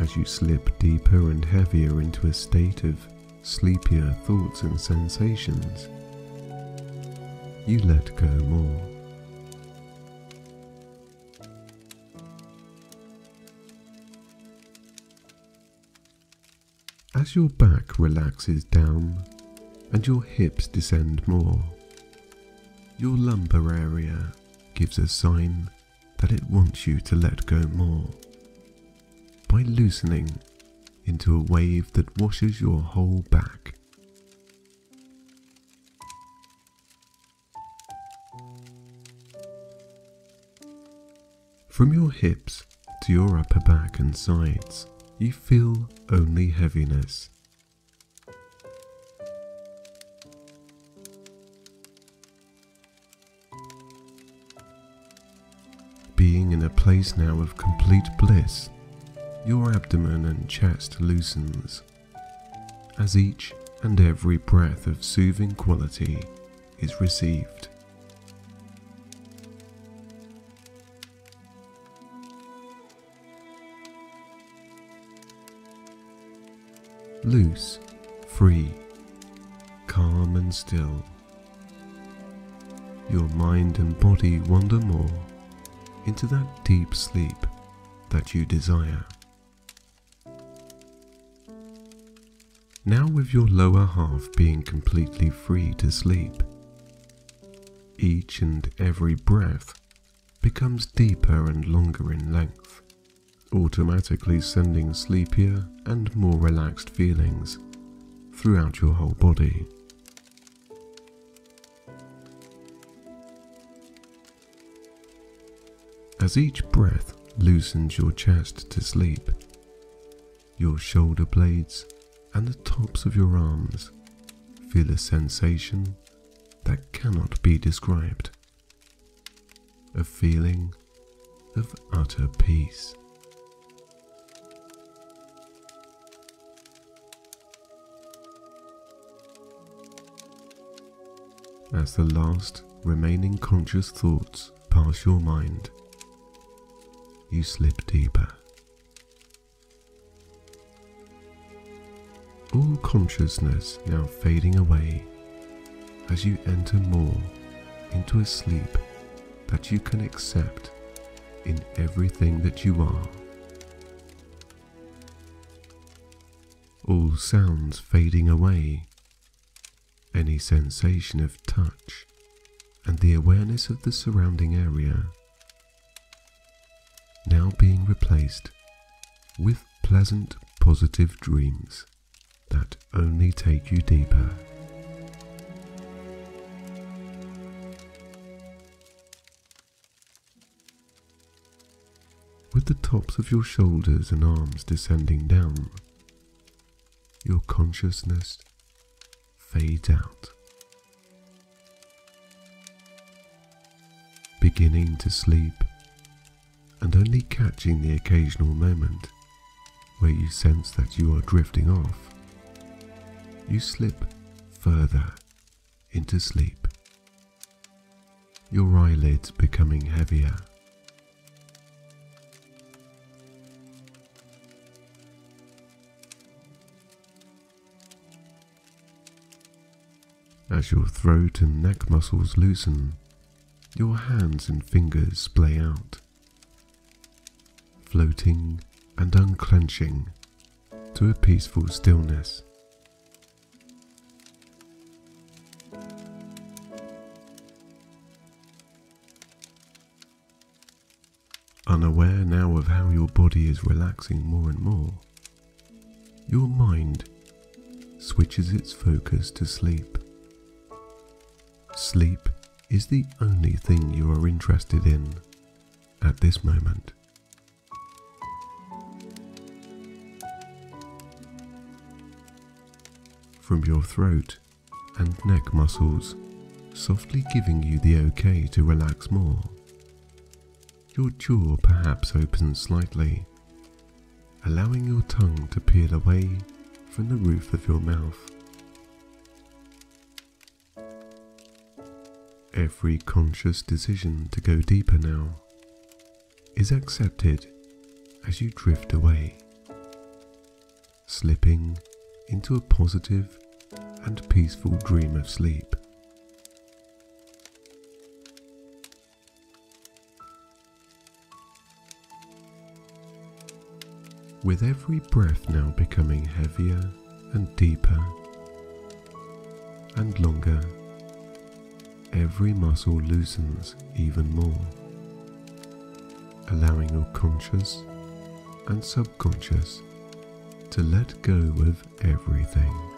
as you slip deeper and heavier into a state of sleepier thoughts and sensations. You let go more. As your back relaxes down and your hips descend more, your lumbar area gives a sign that it wants you to let go more by loosening into a wave that washes your whole back. From your hips to your upper back and sides, you feel only heaviness. Being in a place now of complete bliss your abdomen and chest loosens as each and every breath of soothing quality is received. Loose, free, calm and still. Your mind and body wander more into that deep sleep that you desire. Now, with your lower half being completely free to sleep, each and every breath becomes deeper and longer in length, automatically sending sleepier and more relaxed feelings throughout your whole body. As each breath loosens your chest to sleep, your shoulder blades and the tops of your arms feel a sensation that cannot be described. A feeling of utter peace. As the last remaining conscious thoughts pass your mind, you slip deeper. All consciousness now fading away as you enter more into a sleep that you can accept in everything that you are. All sounds fading away, any sensation of touch, and the awareness of the surrounding area now being replaced with pleasant positive dreams that only take you deeper. With the tops of your shoulders and arms descending down, your consciousness fades out, beginning to sleep and only catching the occasional moment where you sense that you are drifting off you slip further into sleep, your eyelids becoming heavier. As your throat and neck muscles loosen, your hands and fingers splay out, floating and unclenching to a peaceful stillness. Unaware now of how your body is relaxing more and more, your mind switches its focus to sleep. Sleep is the only thing you are interested in at this moment. From your throat and neck muscles softly giving you the okay to relax more your jaw perhaps opens slightly, allowing your tongue to peel away from the roof of your mouth. Every conscious decision to go deeper now is accepted as you drift away, slipping into a positive and peaceful dream of sleep. With every breath now becoming heavier and deeper and longer, every muscle loosens even more, allowing your conscious and subconscious to let go of everything.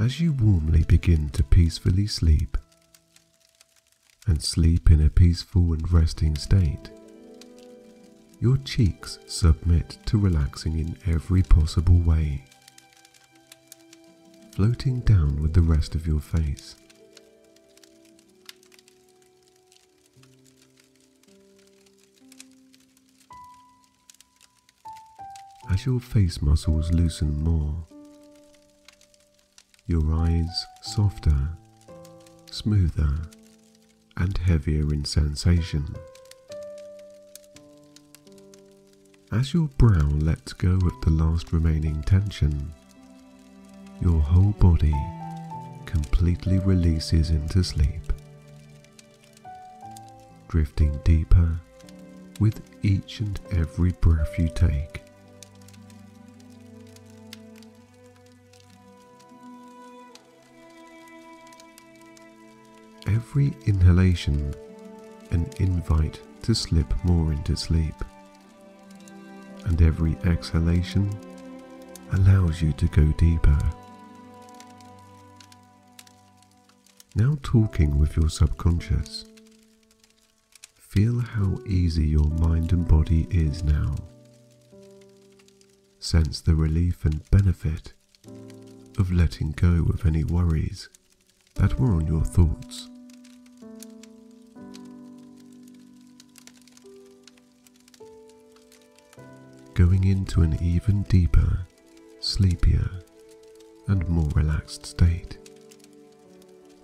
as you warmly begin to peacefully sleep and sleep in a peaceful and resting state, your cheeks submit to relaxing in every possible way, floating down with the rest of your face. As your face muscles loosen more, your eyes softer, smoother, and heavier in sensation. As your brow lets go of the last remaining tension, your whole body completely releases into sleep, drifting deeper with each and every breath you take. Every inhalation an invite to slip more into sleep, and every exhalation allows you to go deeper. Now talking with your subconscious, feel how easy your mind and body is now. Sense the relief and benefit of letting go of any worries that were on your thoughts. Going into an even deeper, sleepier, and more relaxed state.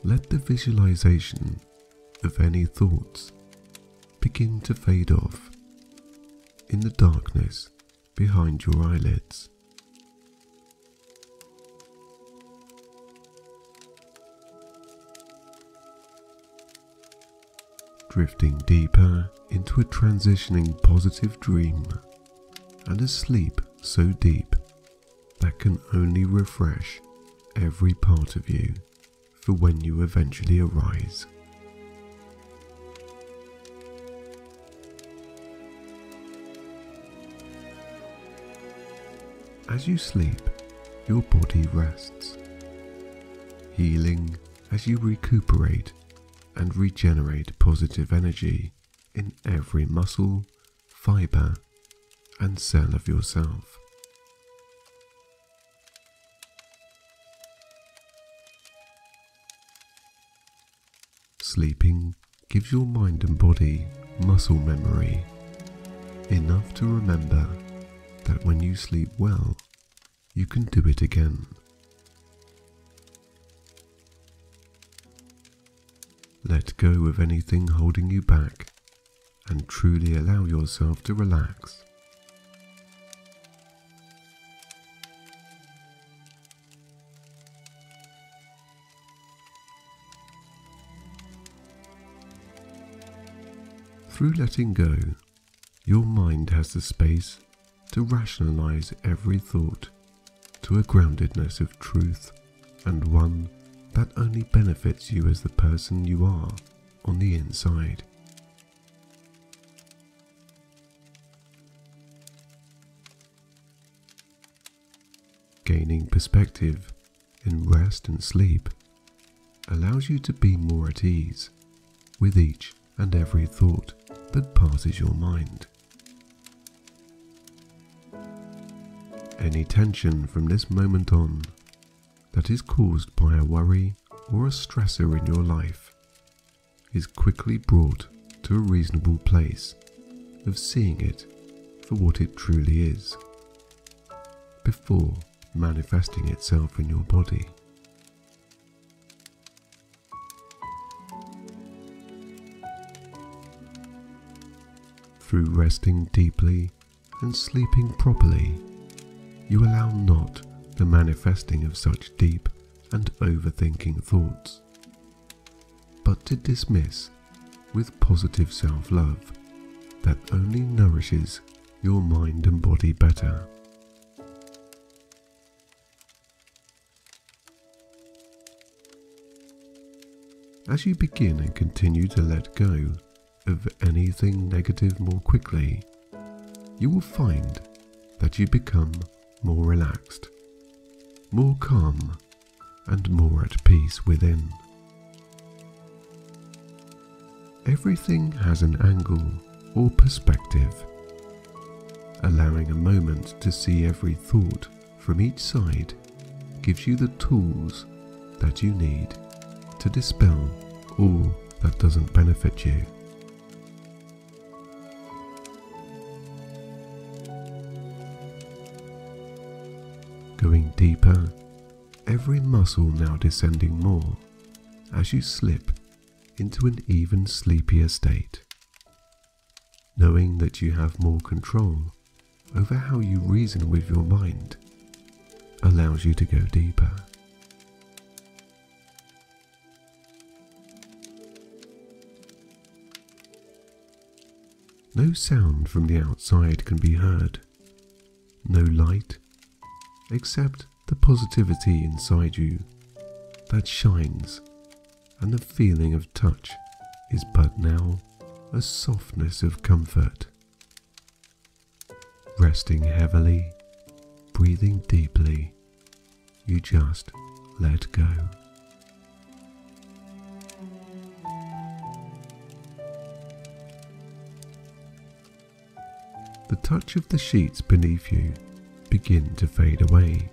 Let the visualization of any thoughts begin to fade off in the darkness behind your eyelids. Drifting deeper into a transitioning positive dream and a sleep so deep that can only refresh every part of you for when you eventually arise. As you sleep, your body rests, healing as you recuperate and regenerate positive energy in every muscle, fiber, and cell of yourself. Sleeping gives your mind and body muscle memory, enough to remember that when you sleep well, you can do it again. Let go of anything holding you back and truly allow yourself to relax. Through letting go, your mind has the space to rationalize every thought to a groundedness of truth and one that only benefits you as the person you are on the inside. Gaining perspective in rest and sleep allows you to be more at ease with each and every thought that passes your mind. Any tension from this moment on that is caused by a worry or a stressor in your life is quickly brought to a reasonable place of seeing it for what it truly is before manifesting itself in your body. Through resting deeply and sleeping properly, you allow not the manifesting of such deep and overthinking thoughts, but to dismiss with positive self love that only nourishes your mind and body better. As you begin and continue to let go of anything negative more quickly, you will find that you become more relaxed, more calm, and more at peace within. Everything has an angle or perspective, allowing a moment to see every thought from each side gives you the tools that you need to dispel all that doesn't benefit you. Going deeper, every muscle now descending more as you slip into an even sleepier state. Knowing that you have more control over how you reason with your mind allows you to go deeper. No sound from the outside can be heard, no light, except the positivity inside you that shines, and the feeling of touch is but now a softness of comfort. Resting heavily, breathing deeply, you just let go. The touch of the sheets beneath you begin to fade away.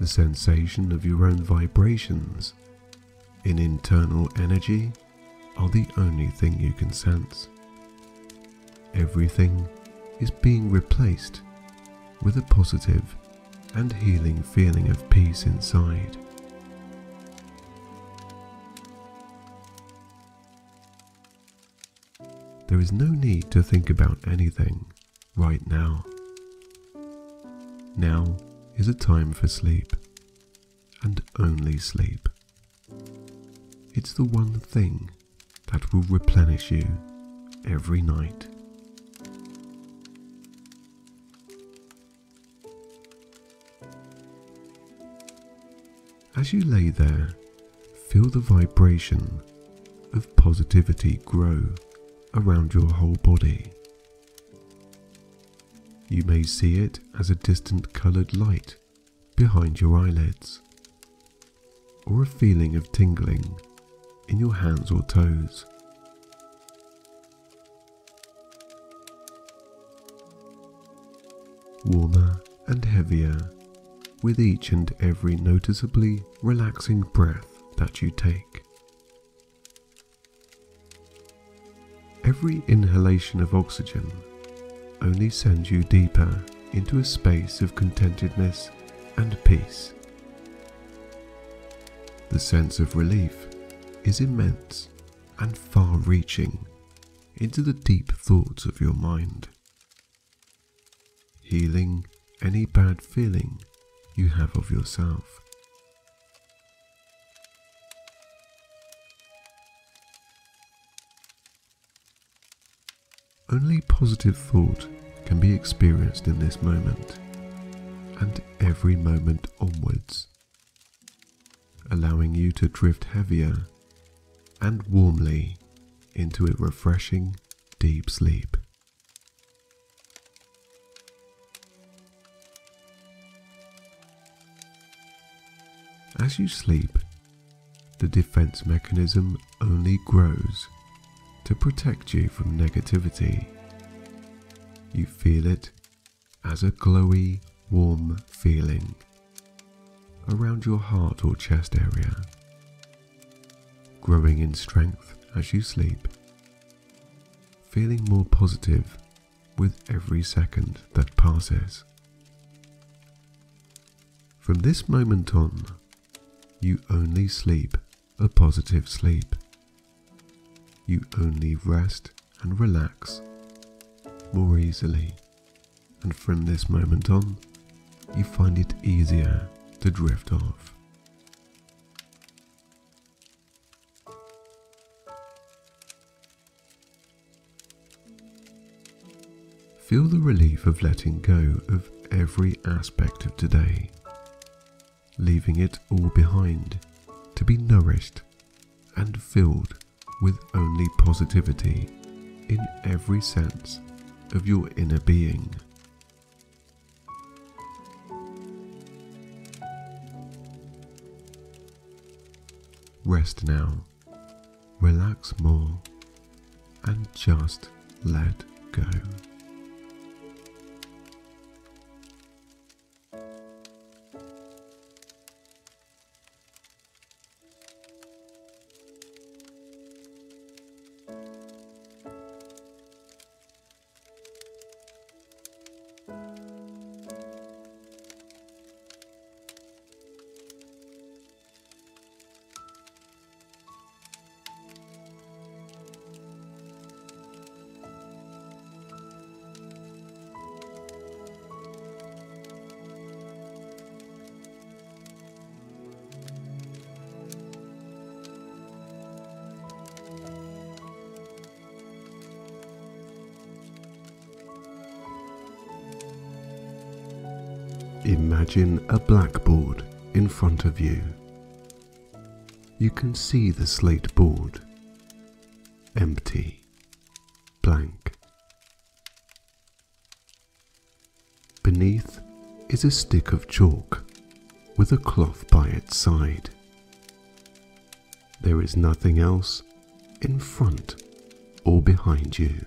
The sensation of your own vibrations in internal energy are the only thing you can sense. Everything is being replaced with a positive and healing feeling of peace inside. There is no need to think about anything right now. Now is a time for sleep, and only sleep. It's the one thing that will replenish you every night. As you lay there, feel the vibration of positivity grow around your whole body. You may see it as a distant coloured light behind your eyelids, or a feeling of tingling in your hands or toes. Warmer and heavier with each and every noticeably relaxing breath that you take. Every inhalation of oxygen only sends you deeper into a space of contentedness and peace. The sense of relief is immense and far reaching into the deep thoughts of your mind, healing any bad feeling you have of yourself. Only positive thought can be experienced in this moment and every moment onwards, allowing you to drift heavier and warmly into a refreshing deep sleep. As you sleep, the defense mechanism only grows to protect you from negativity. You feel it as a glowy, warm feeling around your heart or chest area, growing in strength as you sleep, feeling more positive with every second that passes. From this moment on, you only sleep a positive sleep you only rest and relax more easily, and from this moment on, you find it easier to drift off. Feel the relief of letting go of every aspect of today, leaving it all behind to be nourished and filled with only positivity in every sense of your inner being. Rest now, relax more, and just let go. Imagine a blackboard in front of you. You can see the slate board, empty, blank. Beneath is a stick of chalk with a cloth by its side. There is nothing else in front or behind you.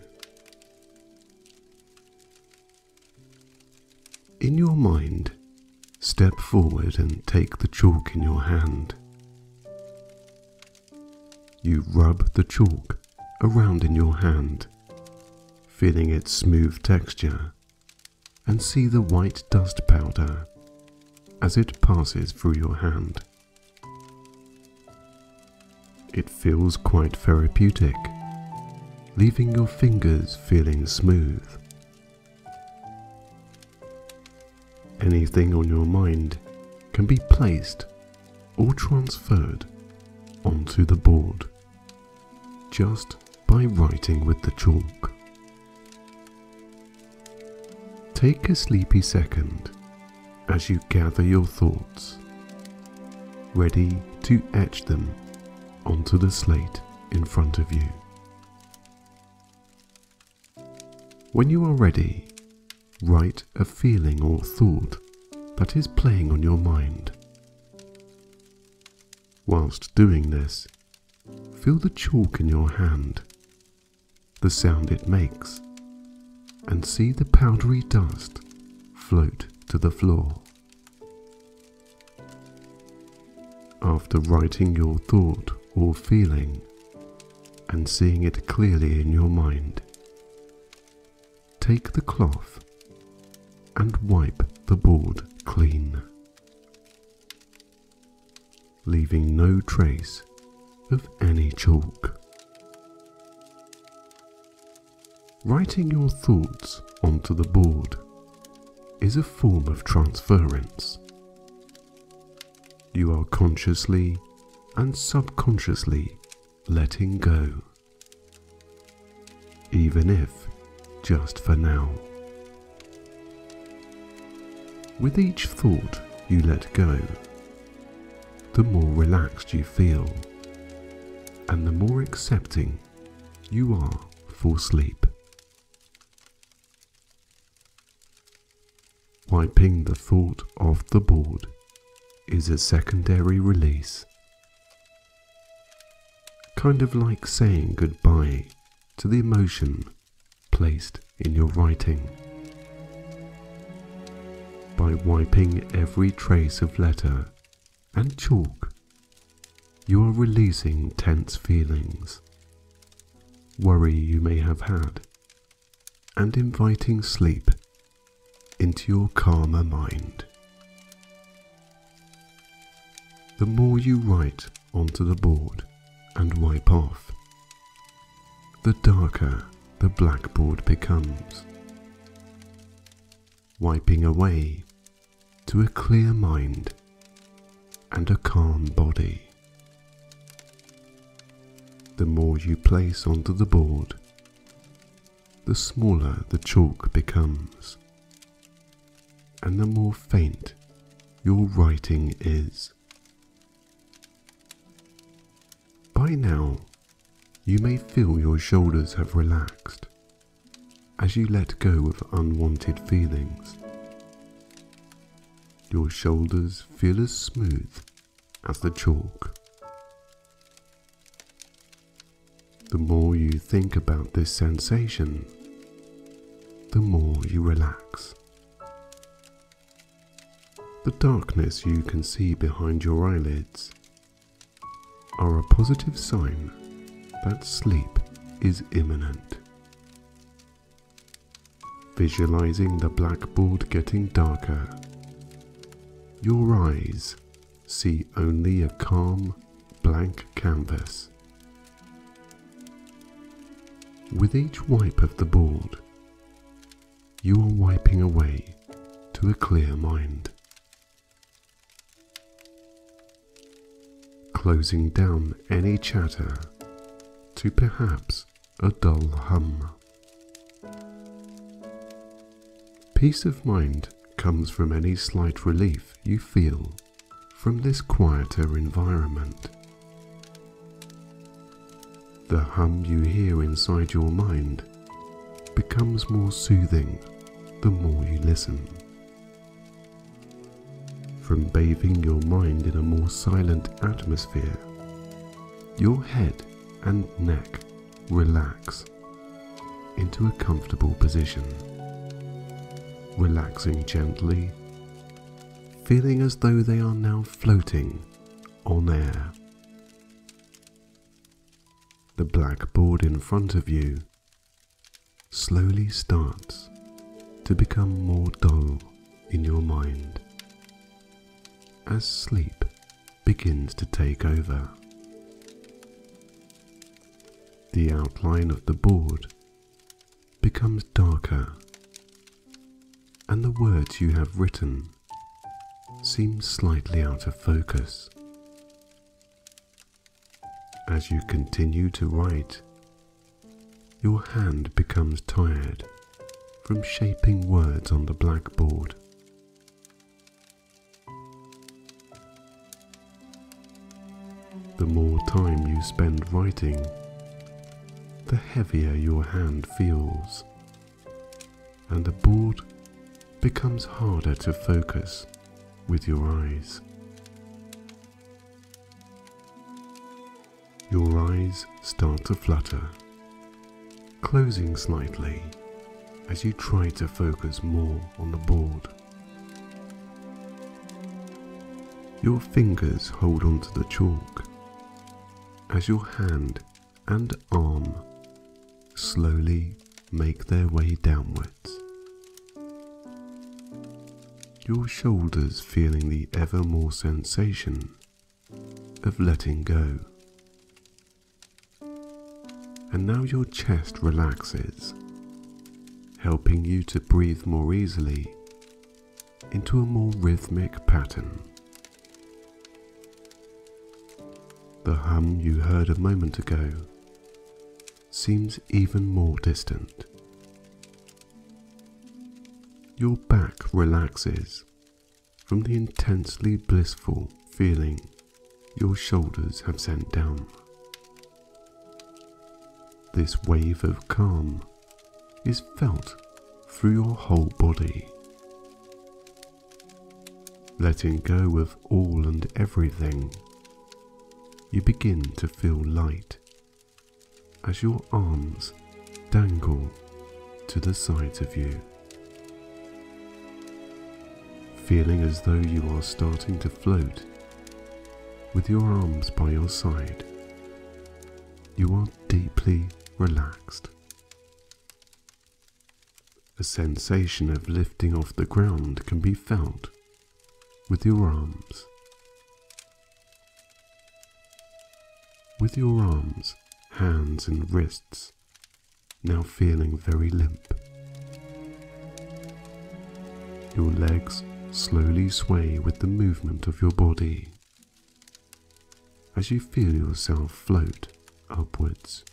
Step forward and take the chalk in your hand. You rub the chalk around in your hand, feeling its smooth texture, and see the white dust powder as it passes through your hand. It feels quite therapeutic, leaving your fingers feeling smooth. Anything on your mind can be placed or transferred onto the board just by writing with the chalk. Take a sleepy second as you gather your thoughts, ready to etch them onto the slate in front of you. When you are ready, write a feeling or thought that is playing on your mind. Whilst doing this, feel the chalk in your hand, the sound it makes, and see the powdery dust float to the floor. After writing your thought or feeling and seeing it clearly in your mind, take the cloth and wipe the board clean, leaving no trace of any chalk. Writing your thoughts onto the board is a form of transference. You are consciously and subconsciously letting go, even if just for now. With each thought you let go, the more relaxed you feel and the more accepting you are for sleep. Wiping the thought off the board is a secondary release. Kind of like saying goodbye to the emotion placed in your writing. By wiping every trace of letter and chalk, you are releasing tense feelings, worry you may have had, and inviting sleep into your calmer mind. The more you write onto the board and wipe off, the darker the blackboard becomes, wiping away to a clear mind and a calm body. The more you place onto the board, the smaller the chalk becomes, and the more faint your writing is. By now, you may feel your shoulders have relaxed as you let go of unwanted feelings. Your shoulders feel as smooth as the chalk. The more you think about this sensation, the more you relax. The darkness you can see behind your eyelids are a positive sign that sleep is imminent. Visualizing the blackboard getting darker, your eyes see only a calm, blank canvas. With each wipe of the board, you are wiping away to a clear mind. Closing down any chatter to perhaps a dull hum. Peace of mind comes from any slight relief you feel from this quieter environment. The hum you hear inside your mind becomes more soothing the more you listen. From bathing your mind in a more silent atmosphere, your head and neck relax into a comfortable position, relaxing gently, feeling as though they are now floating on air. The blackboard in front of you slowly starts to become more dull in your mind as sleep begins to take over. The outline of the board becomes darker, and the words you have written seem slightly out of focus. As you continue to write, your hand becomes tired from shaping words on the blackboard. The more time you spend writing, the heavier your hand feels, and the board becomes harder to focus with your eyes. Your eyes start to flutter, closing slightly as you try to focus more on the board. Your fingers hold onto the chalk as your hand and arm slowly make their way downwards. Your shoulders feeling the ever more sensation of letting go. And now your chest relaxes, helping you to breathe more easily into a more rhythmic pattern. The hum you heard a moment ago seems even more distant. Your back relaxes from the intensely blissful feeling your shoulders have sent down. This wave of calm is felt through your whole body. Letting go of all and everything, you begin to feel light as your arms dangle to the sides of you. Feeling as though you are starting to float with your arms by your side, you are deeply relaxed. A sensation of lifting off the ground can be felt with your arms. With your arms hands and wrists, now feeling very limp. Your legs slowly sway with the movement of your body as you feel yourself float upwards.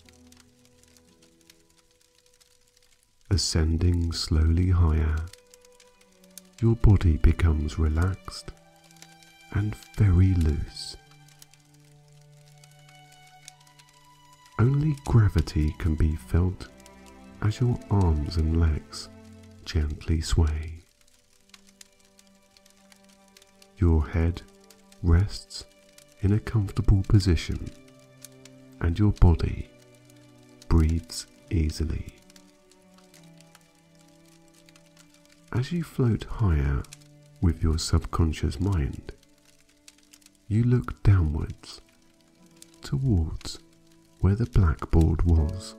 Ascending slowly higher, your body becomes relaxed and very loose. Only gravity can be felt as your arms and legs gently sway. Your head rests in a comfortable position and your body breathes easily. As you float higher with your subconscious mind, you look downwards towards where the blackboard was.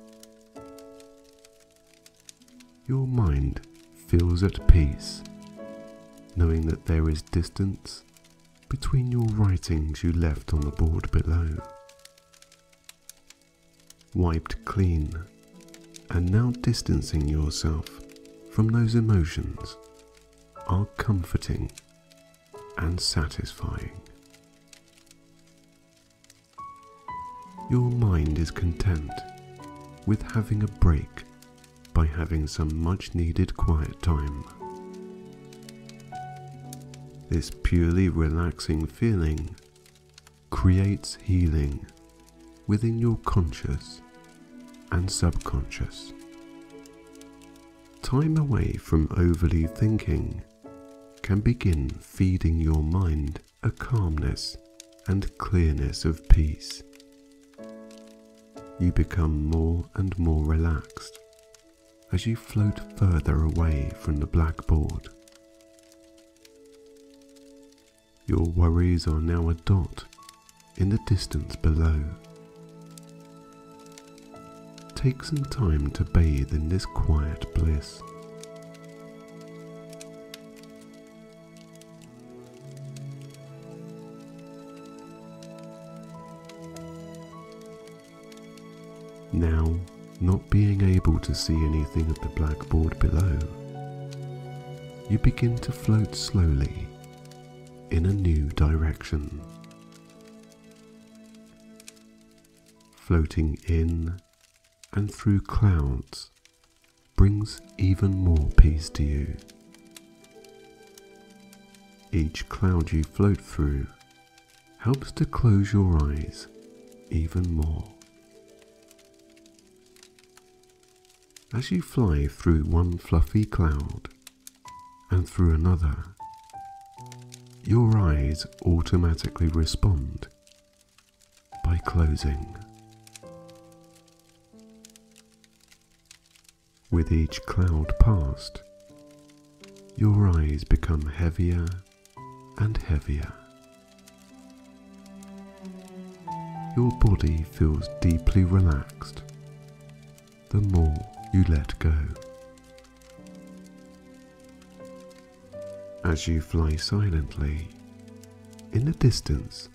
Your mind feels at peace, knowing that there is distance between your writings you left on the board below. Wiped clean, and now distancing yourself from those emotions are comforting and satisfying. Your mind is content with having a break by having some much needed quiet time. This purely relaxing feeling creates healing within your conscious and subconscious. Time away from overly thinking can begin feeding your mind a calmness and clearness of peace. You become more and more relaxed as you float further away from the blackboard. Your worries are now a dot in the distance below. Take some time to bathe in this quiet bliss. Now, not being able to see anything at the blackboard below, you begin to float slowly in a new direction. Floating in and through clouds brings even more peace to you. Each cloud you float through helps to close your eyes even more. As you fly through one fluffy cloud and through another, your eyes automatically respond by closing. With each cloud past, your eyes become heavier and heavier. Your body feels deeply relaxed the more you let go. As you fly silently, in the distance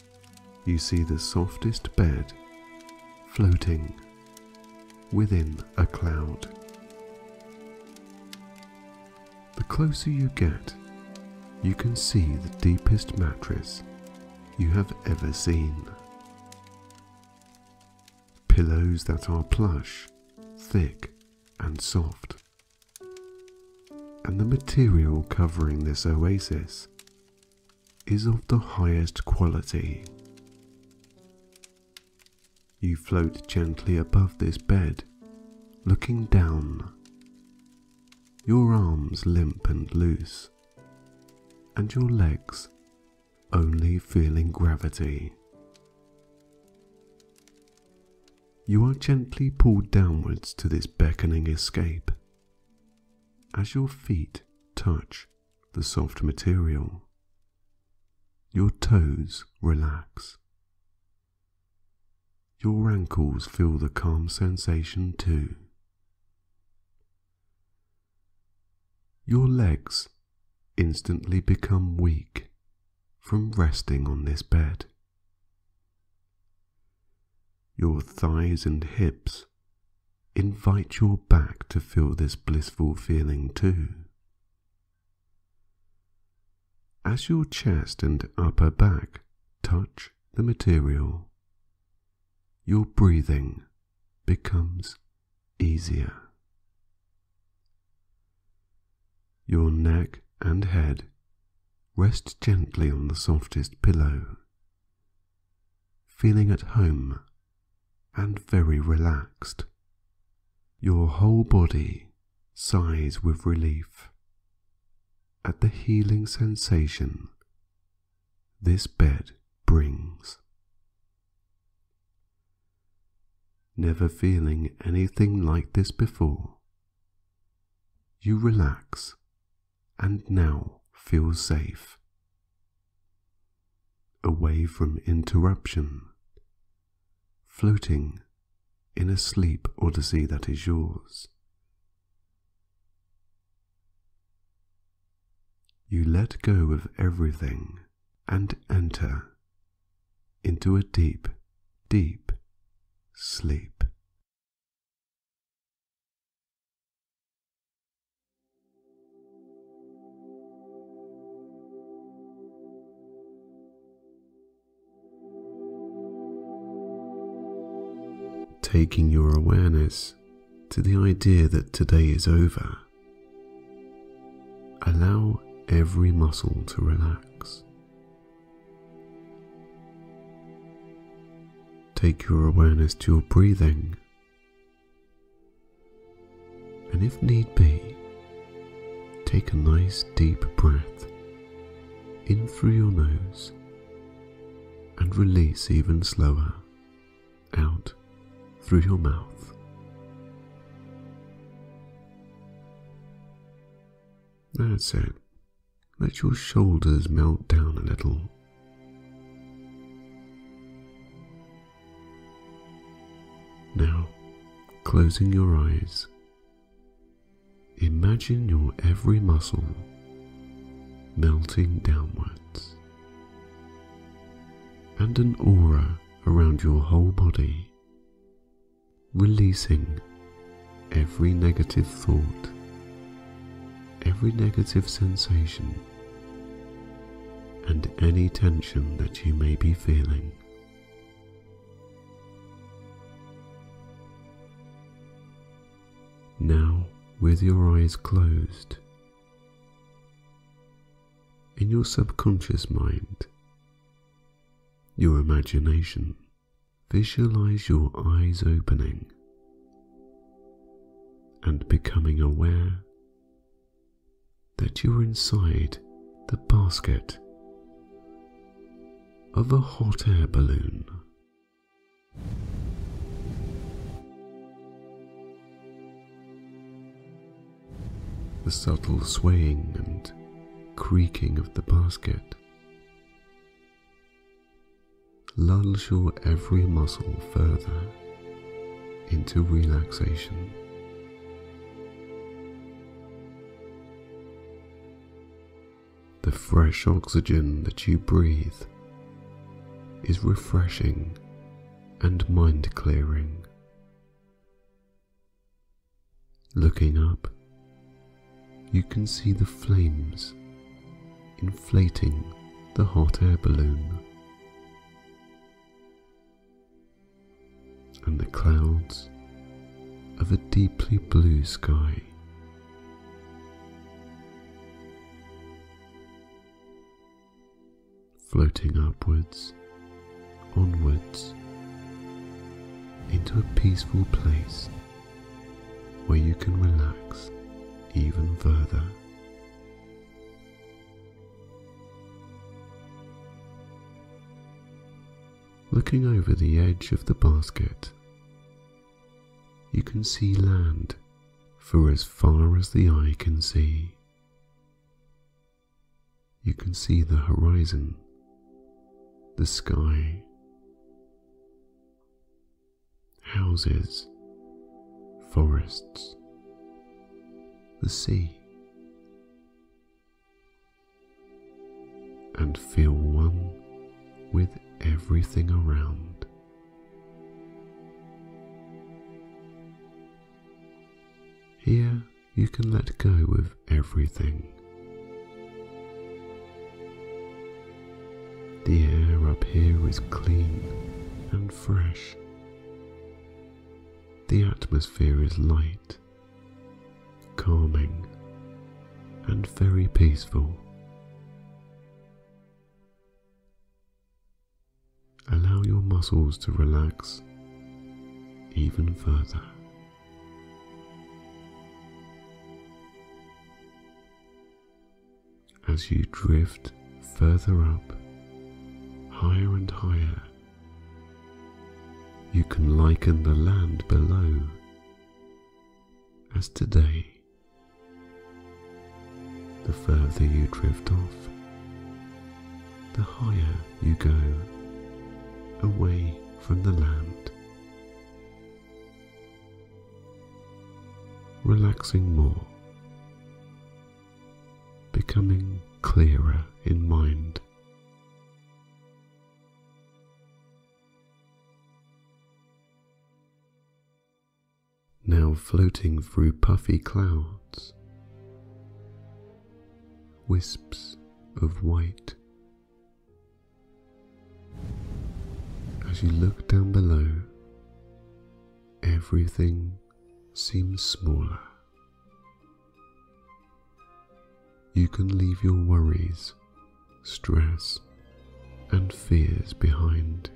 you see the softest bed floating within a cloud. The closer you get, you can see the deepest mattress you have ever seen. Pillows that are plush, thick, and soft. And the material covering this oasis is of the highest quality. You float gently above this bed, looking down, your arms limp and loose, and your legs only feeling gravity. You are gently pulled downwards to this beckoning escape. As your feet touch the soft material, your toes relax. Your ankles feel the calm sensation too. Your legs instantly become weak from resting on this bed. Your thighs and hips invite your back to feel this blissful feeling too. As your chest and upper back touch the material, your breathing becomes easier. Your neck and head rest gently on the softest pillow, feeling at home and very relaxed. Your whole body sighs with relief at the healing sensation this bed brings. Never feeling anything like this before, you relax and now feel safe, away from interruption floating in a sleep odyssey that is yours. You let go of everything and enter into a deep, deep sleep. taking your awareness to the idea that today is over. Allow every muscle to relax. Take your awareness to your breathing. And if need be, take a nice deep breath in through your nose and release even slower out through your mouth. That's it. Let your shoulders melt down a little. Now, closing your eyes, imagine your every muscle melting downwards and an aura around your whole body, releasing every negative thought, every negative sensation, and any tension that you may be feeling. Now, with your eyes closed, in your subconscious mind, your imagination, visualize your eyes opening and becoming aware that you're inside the basket of a hot air balloon. The subtle swaying and creaking of the basket lulls your every muscle further into relaxation. The fresh oxygen that you breathe is refreshing and mind clearing. Looking up, you can see the flames inflating the hot air balloon. And the clouds of a deeply blue sky. Floating upwards, onwards, into a peaceful place where you can relax even further. Looking over the edge of the basket, you can see land for as far as the eye can see. You can see the horizon, the sky, houses, forests, the sea, and feel one with everything around. Here you can let go of everything. The air up here is clean and fresh. The atmosphere is light, calming, and very peaceful. Your muscles to relax even further. As you drift further up, higher and higher, you can liken the land below as today. The further you drift off, the higher you go away from the land, relaxing more, becoming clearer in mind. Now floating through puffy clouds, wisps of white As you look down below, everything seems smaller. You can leave your worries, stress, and fears behind.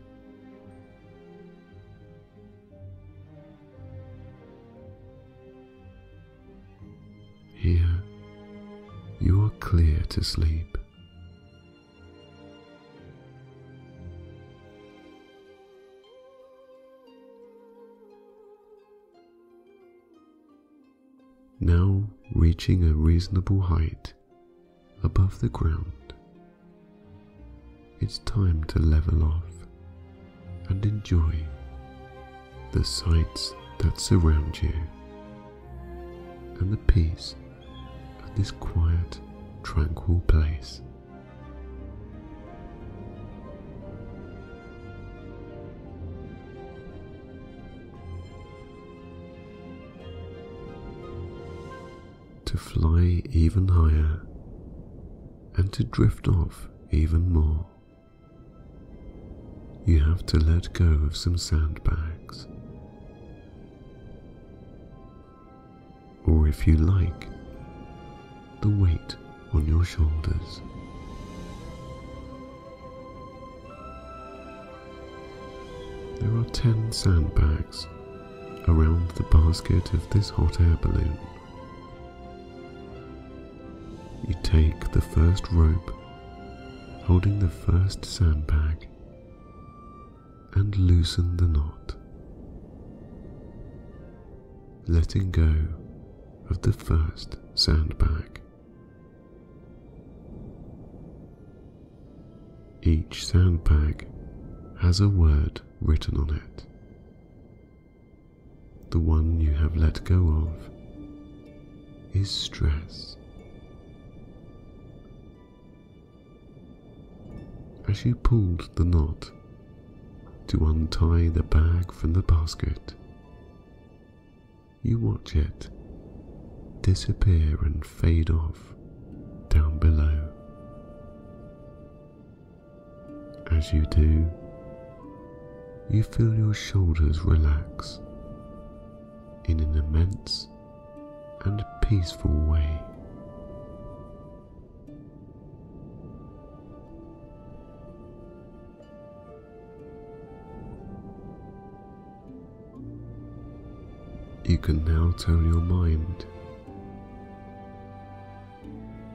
Here, you are clear to sleep. Now reaching a reasonable height above the ground, it's time to level off and enjoy the sights that surround you and the peace of this quiet, tranquil place. To fly even higher and to drift off even more you have to let go of some sandbags. Or if you like, the weight on your shoulders. There are ten sandbags around the basket of this hot air balloon. You take the first rope holding the first sandbag and loosen the knot, letting go of the first sandbag. Each sandbag has a word written on it. The one you have let go of is stress. As you pulled the knot, to untie the bag from the basket. You watch it disappear and fade off down below. As you do, you feel your shoulders relax in an immense and peaceful way. You can now tell your mind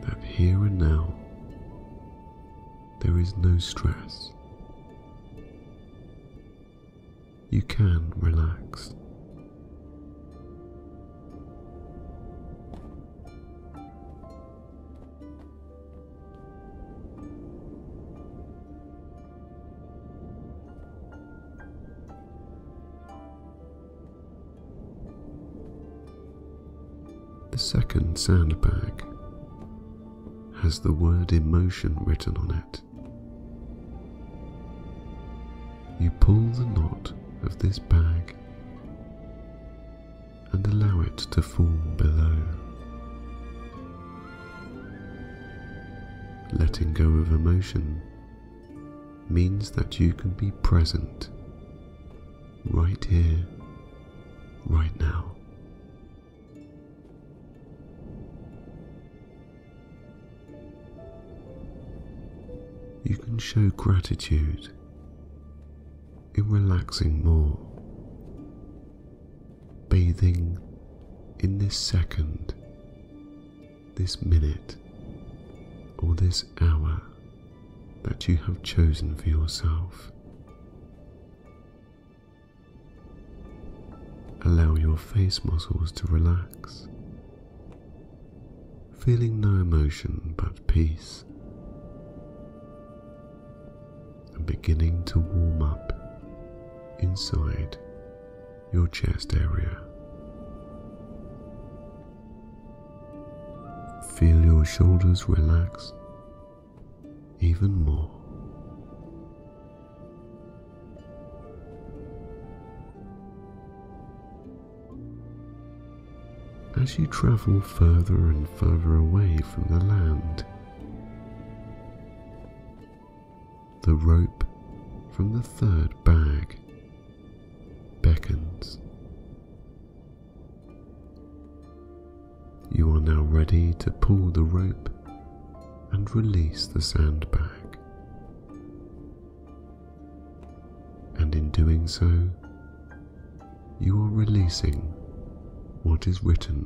that here and now there is no stress. You can relax. Second sandbag has the word emotion written on it. You pull the knot of this bag and allow it to fall below. Letting go of emotion means that you can be present right here, right now. Show gratitude in relaxing more, bathing in this second, this minute, or this hour that you have chosen for yourself. Allow your face muscles to relax, feeling no emotion but peace beginning to warm up inside your chest area. Feel your shoulders relax even more. As you travel further and further away from the land, The rope from the third bag beckons. You are now ready to pull the rope and release the sandbag. And in doing so, you are releasing what is written,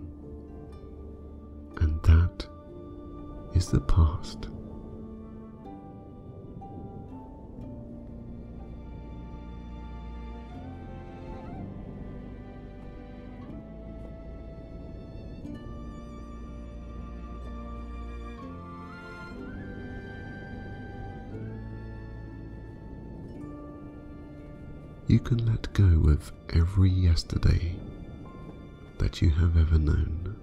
and that is the past. You can let go of every yesterday that you have ever known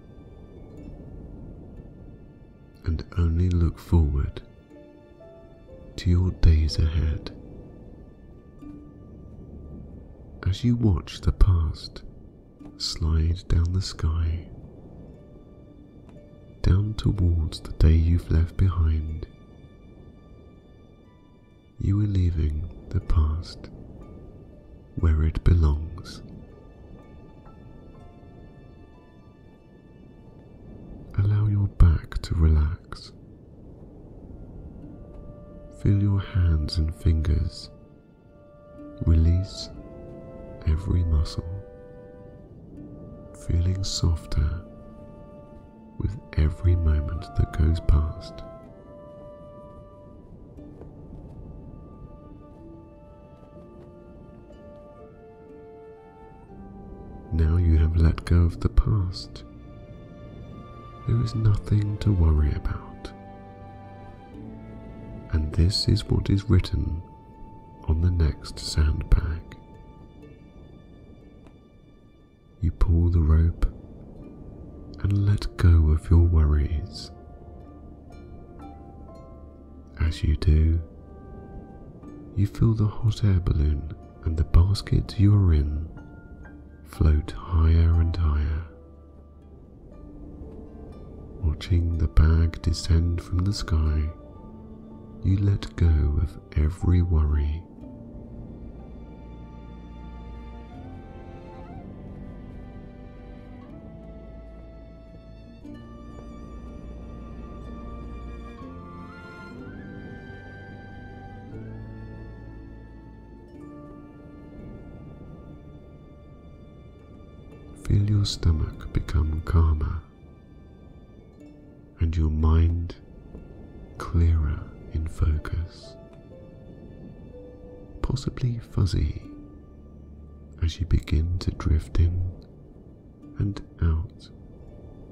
and only look forward to your days ahead. As you watch the past slide down the sky, down towards the day you've left behind, you are leaving the past where it belongs. Allow your back to relax. Feel your hands and fingers release every muscle, feeling softer with every moment that goes past. Now you have let go of the past. There is nothing to worry about. And this is what is written on the next sandbag. You pull the rope and let go of your worries. As you do, you feel the hot air balloon and the basket you are in float higher and higher. Watching the bag descend from the sky, you let go of every worry. Your stomach become calmer and your mind clearer in focus, possibly fuzzy as you begin to drift in and out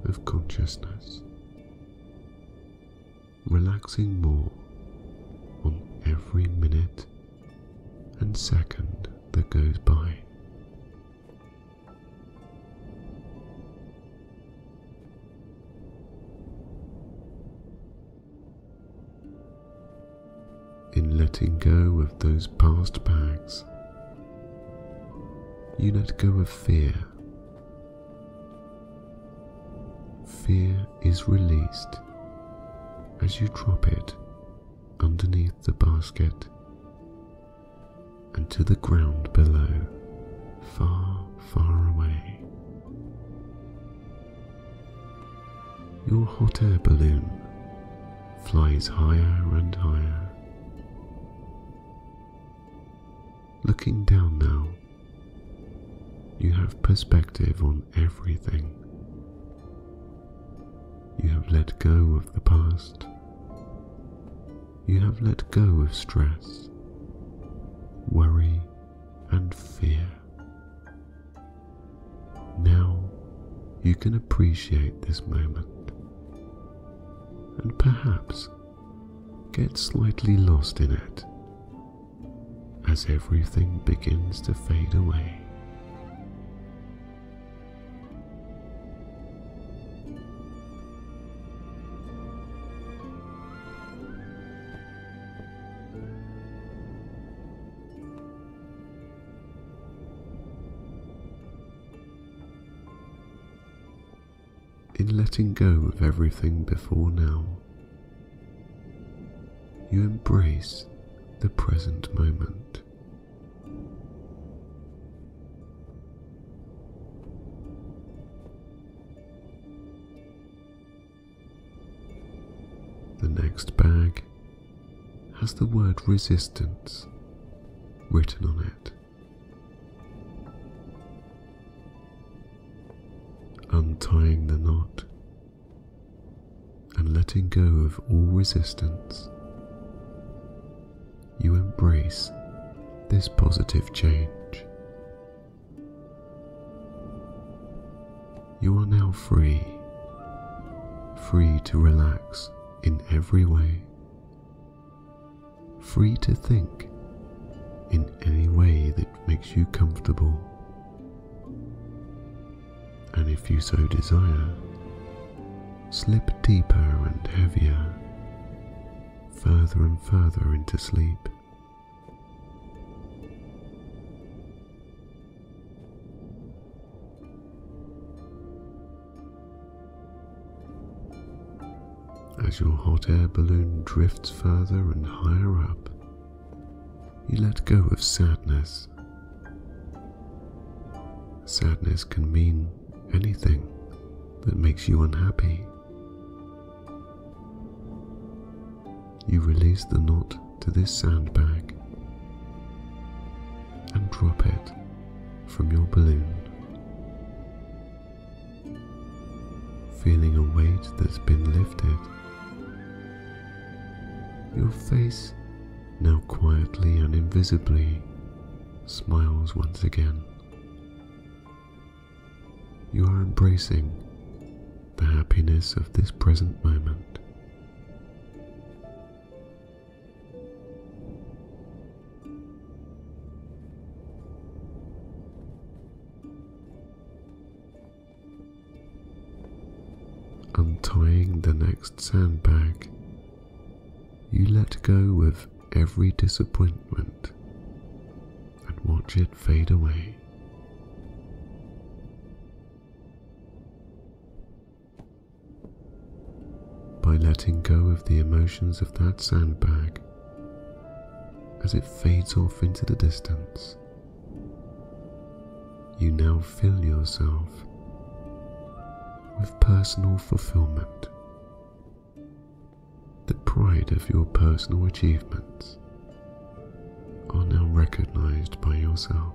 of consciousness, relaxing more on every minute and second that goes by. Letting go of those past bags. You let go of fear. Fear is released as you drop it underneath the basket and to the ground below, far, far away. Your hot air balloon flies higher and higher Looking down now, you have perspective on everything. You have let go of the past. You have let go of stress, worry, and fear. Now you can appreciate this moment and perhaps get slightly lost in it as everything begins to fade away. In letting go of everything before now, you embrace the present moment. The next bag has the word resistance written on it. Untying the knot, and letting go of all resistance, you embrace this positive change. You are now free, free to relax in every way, free to think in any way that makes you comfortable. And if you so desire, slip deeper and heavier, further and further into sleep. As your hot air balloon drifts further and higher up, you let go of sadness. Sadness can mean anything that makes you unhappy. You release the knot to this sandbag and drop it from your balloon. Feeling a weight that's been lifted. Your face now quietly and invisibly smiles once again. You are embracing the happiness of this present moment. Next sandbag, you let go of every disappointment and watch it fade away. By letting go of the emotions of that sandbag as it fades off into the distance, you now fill yourself with personal fulfillment pride of your personal achievements are now recognized by yourself.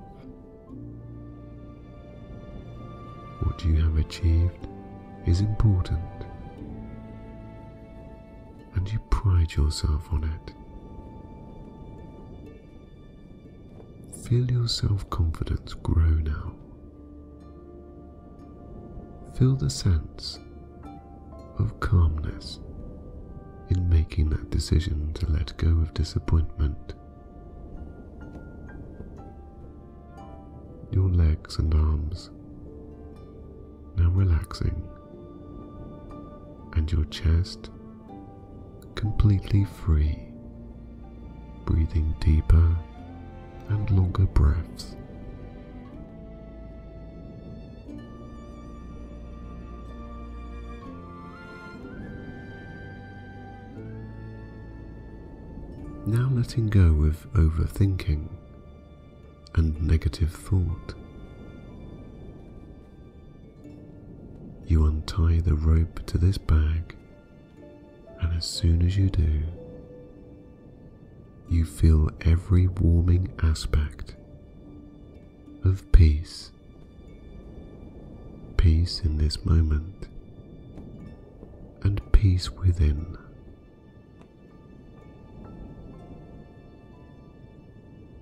What you have achieved is important, and you pride yourself on it. Feel your self confidence grow now. Feel the sense of calmness in making that decision to let go of disappointment. Your legs and arms now relaxing, and your chest completely free, breathing deeper and longer breaths. Now letting go of overthinking and negative thought. You untie the rope to this bag, and as soon as you do, you feel every warming aspect of peace. Peace in this moment, and peace within.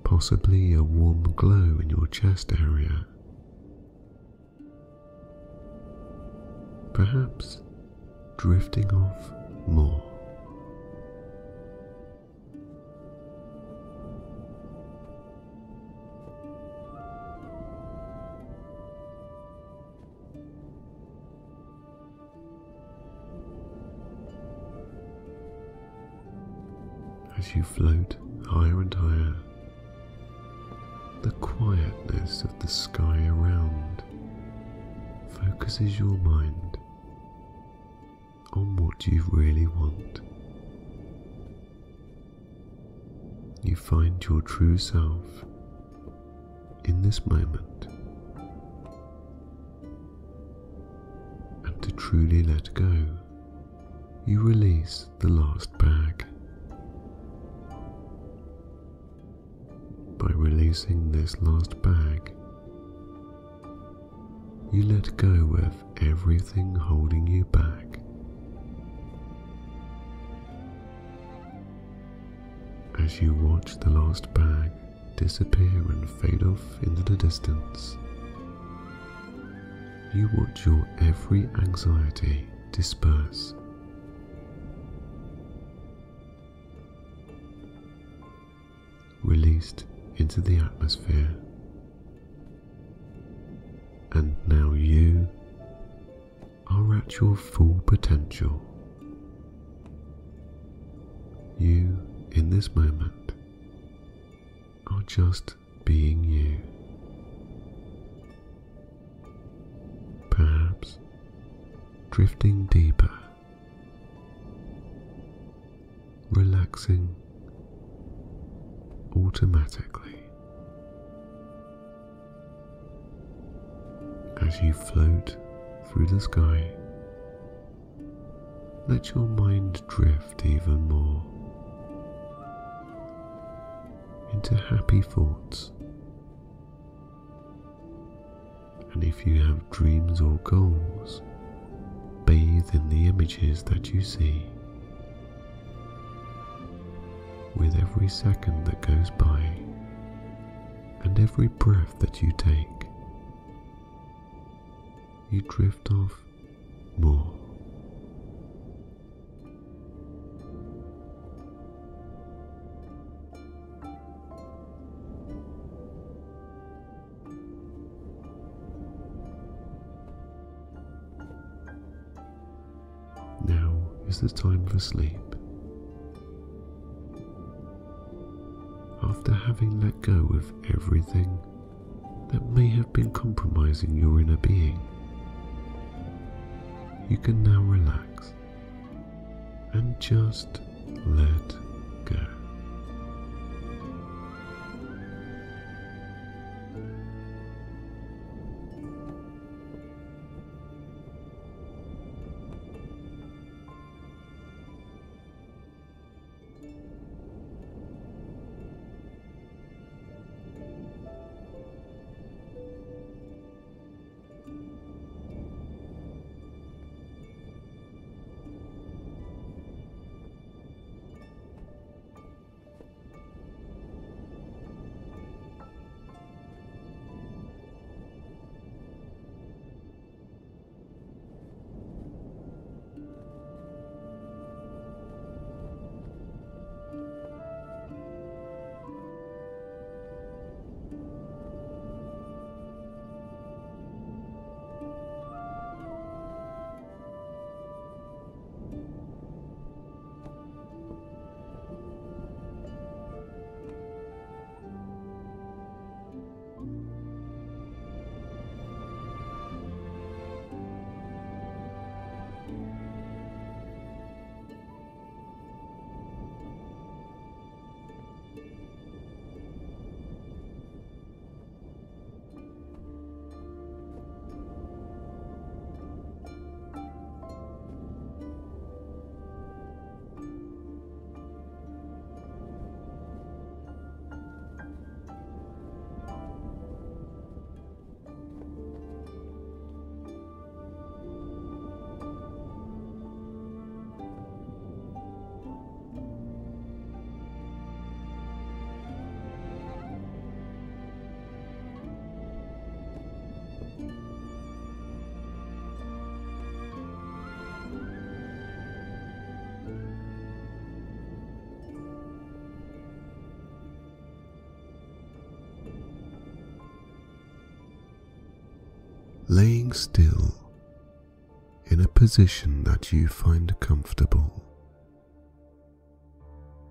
Possibly a warm glow in your chest area. Perhaps drifting off more. As you float higher and higher the quietness of the sky around focuses your mind on what you really want. You find your true self in this moment. And to truly let go, you release the last bag. this last bag, you let go of everything holding you back. As you watch the last bag disappear and fade off into the distance, you watch your every anxiety disperse. Released into the atmosphere. And now you are at your full potential. You, in this moment, are just being you. Perhaps drifting deeper, relaxing automatically as you float through the sky. Let your mind drift even more into happy thoughts. And if you have dreams or goals, bathe in the images that you see. With every second that goes by and every breath that you take, you drift off more. Now is the time for sleep. After having let go of everything that may have been compromising your inner being, you can now relax and just let laying still in a position that you find comfortable.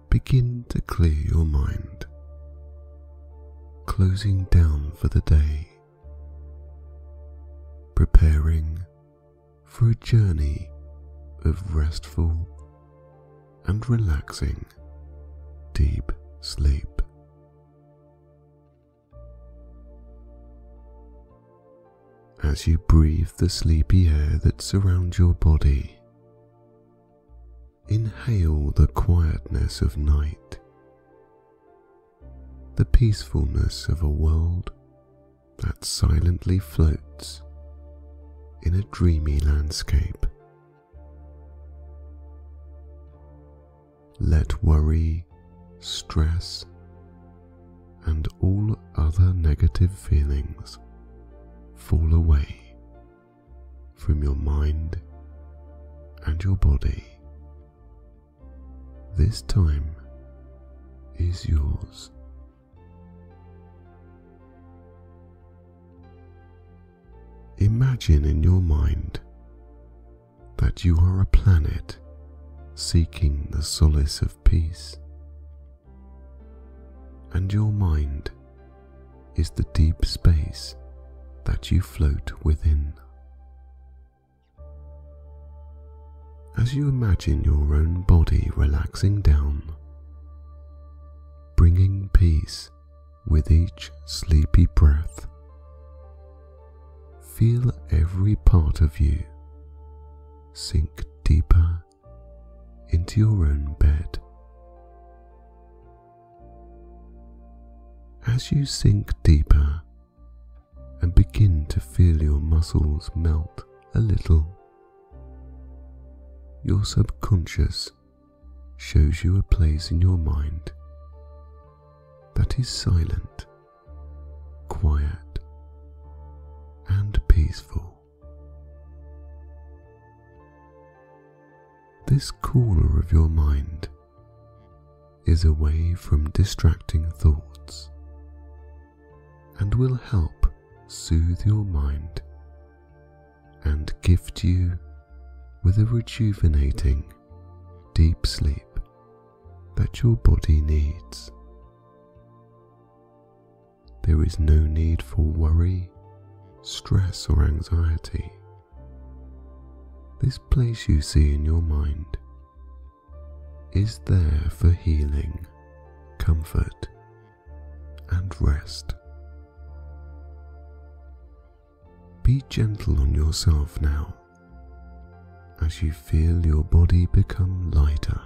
Begin to clear your mind, closing down for the day, preparing for a journey of restful and relaxing deep sleep. As you breathe the sleepy air that surrounds your body. Inhale the quietness of night, the peacefulness of a world that silently floats in a dreamy landscape. Let worry, stress, and all other negative feelings fall away from your mind and your body. This time is yours. Imagine in your mind that you are a planet seeking the solace of peace, and your mind is the deep space that you float within. As you imagine your own body relaxing down, bringing peace with each sleepy breath, feel every part of you sink deeper into your own bed. As you sink deeper and begin to feel your muscles melt a little, your subconscious shows you a place in your mind that is silent, quiet, and peaceful. This corner of your mind is away from distracting thoughts and will help soothe your mind and gift you with a rejuvenating deep sleep that your body needs. There is no need for worry, stress, or anxiety this place you see in your mind is there for healing, comfort, and rest. Be gentle on yourself now. As you feel your body become lighter,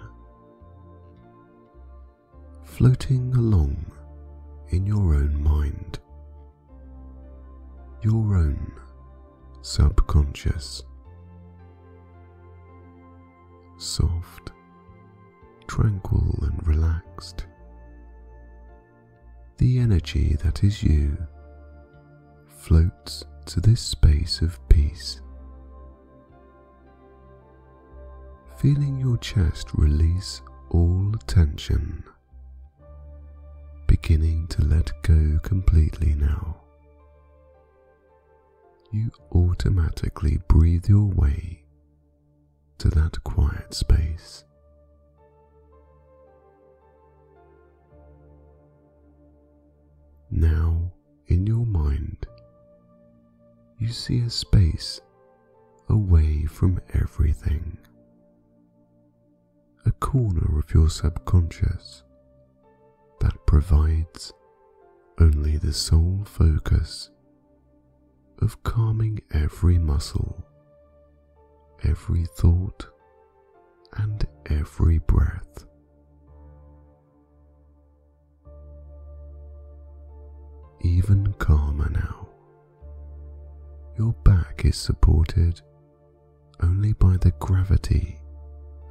floating along in your own mind, your own subconscious. Soft, tranquil, and relaxed. The energy that is you floats to this space of peace. Feeling your chest release all tension, beginning to let go completely now. You automatically breathe your way to that quiet space. Now, in your mind, you see a space away from everything, a corner of your subconscious that provides only the sole focus of calming every muscle every thought and every breath. Even calmer now. Your back is supported only by the gravity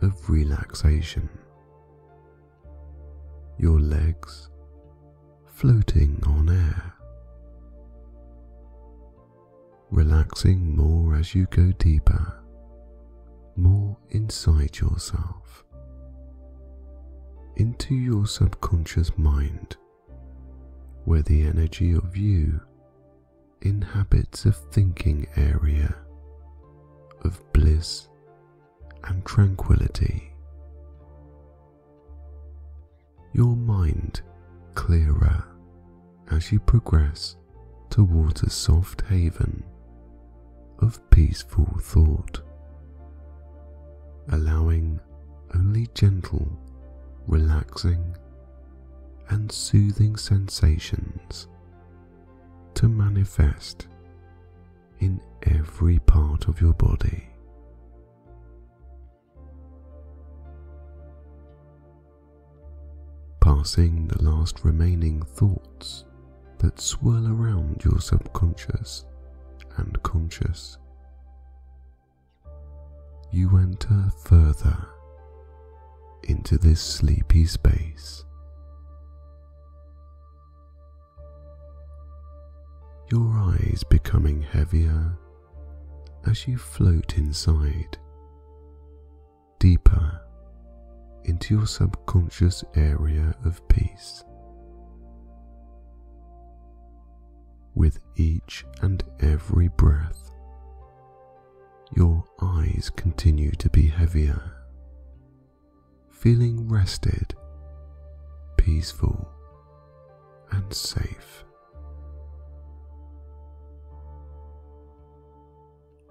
of relaxation. Your legs floating on air. Relaxing more as you go deeper more inside yourself, into your subconscious mind, where the energy of you inhabits a thinking area of bliss and tranquility. Your mind clearer as you progress towards a soft haven of peaceful thought allowing only gentle, relaxing, and soothing sensations to manifest in every part of your body. Passing the last remaining thoughts that swirl around your subconscious and conscious you enter further into this sleepy space your eyes becoming heavier as you float inside, deeper into your subconscious area of peace. With each and every breath, your eyes continue to be heavier, feeling rested, peaceful, and safe.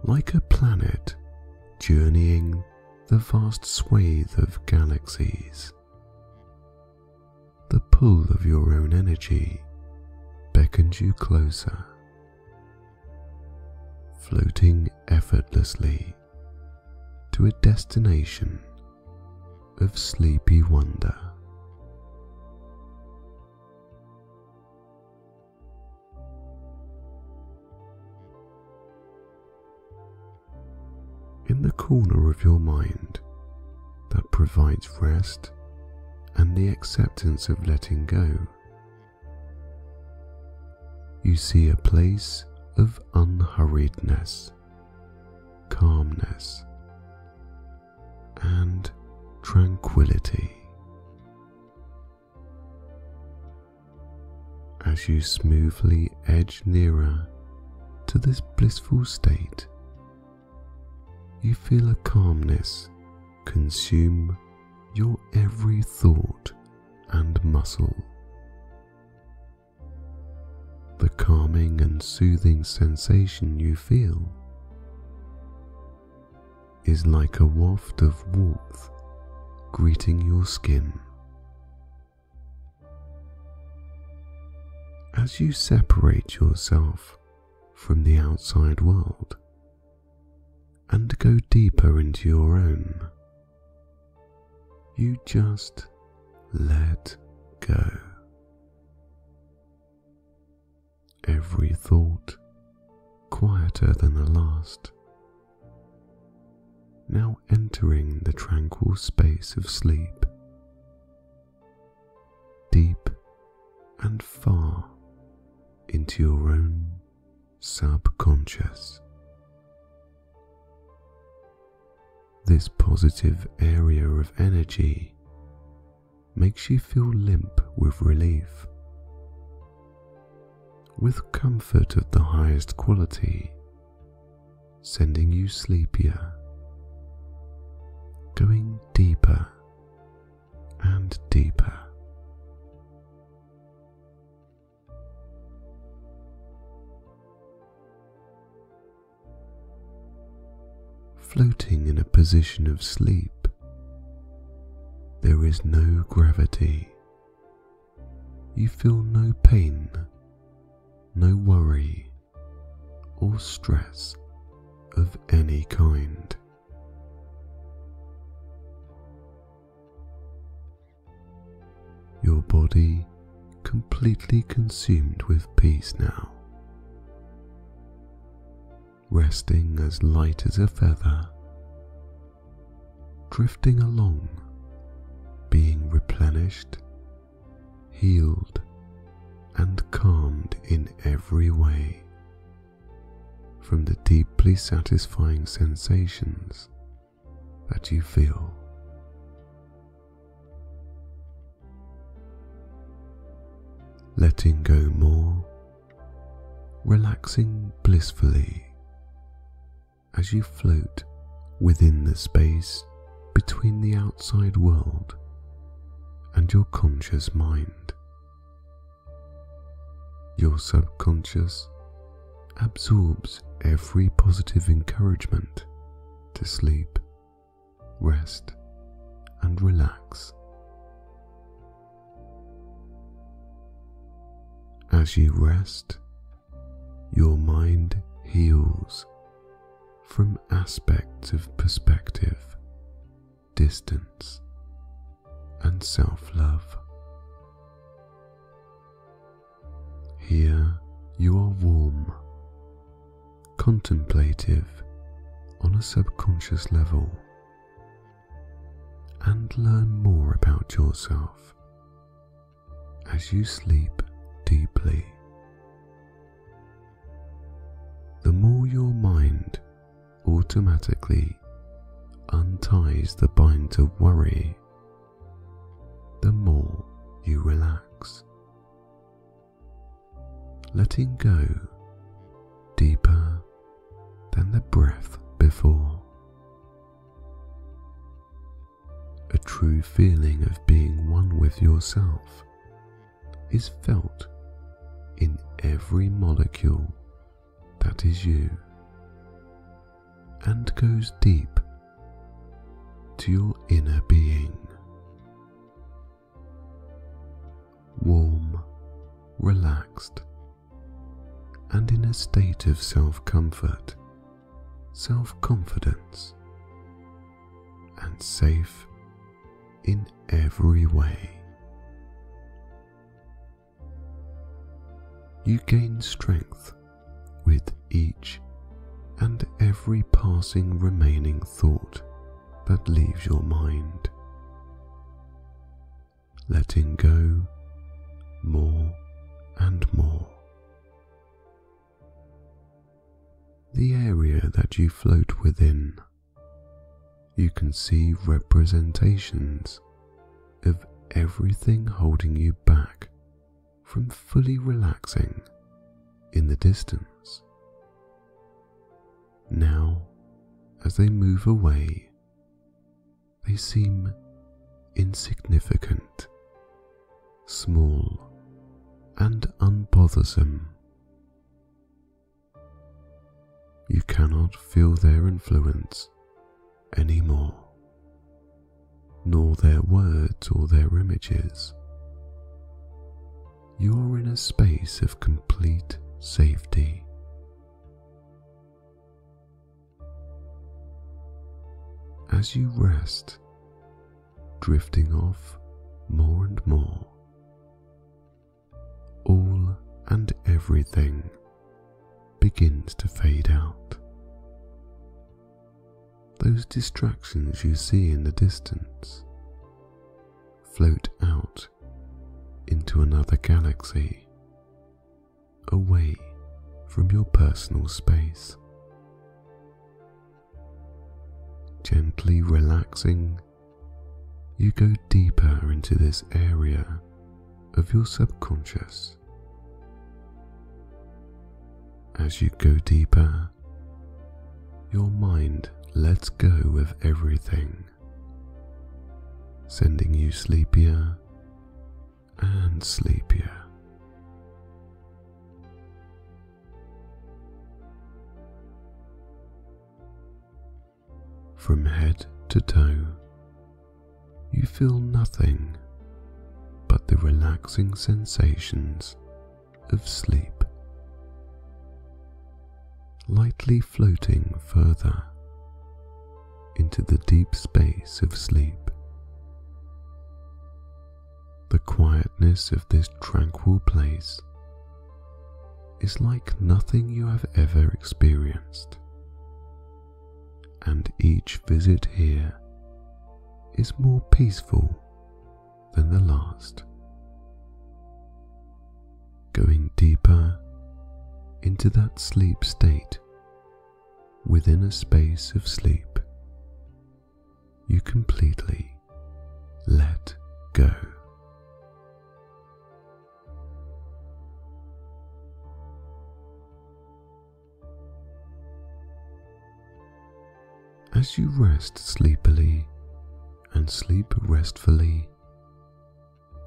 Like a planet journeying the vast swathe of galaxies, the pull of your own energy beckons you closer, floating effortlessly to a destination of sleepy wonder. In the corner of your mind that provides rest and the acceptance of letting go you see a place of unhurriedness, calmness, and tranquility. As you smoothly edge nearer to this blissful state, you feel a calmness consume your every thought and muscle the calming and soothing sensation you feel is like a waft of warmth greeting your skin. As you separate yourself from the outside world and go deeper into your own, you just let go. every thought quieter than the last, now entering the tranquil space of sleep, deep and far into your own subconscious. This positive area of energy makes you feel limp with relief with comfort of the highest quality, sending you sleepier, going deeper and deeper. Floating in a position of sleep, there is no gravity. You feel no pain no worry or stress of any kind. Your body completely consumed with peace now, resting as light as a feather, drifting along, being replenished, healed, and calmed in every way from the deeply satisfying sensations that you feel. Letting go more, relaxing blissfully as you float within the space between the outside world and your conscious mind. Your subconscious absorbs every positive encouragement to sleep, rest, and relax. As you rest, your mind heals from aspects of perspective, distance, and self love. Here you are warm, contemplative on a subconscious level, and learn more about yourself as you sleep deeply. Automatically unties the bind of worry, the more you relax. Letting go deeper than the breath before. A true feeling of being one with yourself is felt in every molecule that is you and goes deep to your inner being. Warm, relaxed, and in a state of self comfort, self confidence, and safe in every way. You gain strength with each and every passing remaining thought that leaves your mind, letting go more and more. The area that you float within, you can see representations of everything holding you back from fully relaxing in the distance. Now, as they move away, they seem insignificant, small, and unbothersome. You cannot feel their influence anymore, nor their words or their images. You are in a space of complete safety. As you rest, drifting off more and more, all and everything begins to fade out. Those distractions you see in the distance float out into another galaxy, away from your personal space. Gently relaxing, you go deeper into this area of your subconscious. As you go deeper, your mind lets go of everything, sending you sleepier and sleepier. From head to toe, you feel nothing but the relaxing sensations of sleep, lightly floating further into the deep space of sleep. The quietness of this tranquil place is like nothing you have ever experienced, and each visit here is more peaceful than the last. Going deeper into that sleep state within a space of sleep, you completely let go. As you rest sleepily and sleep restfully,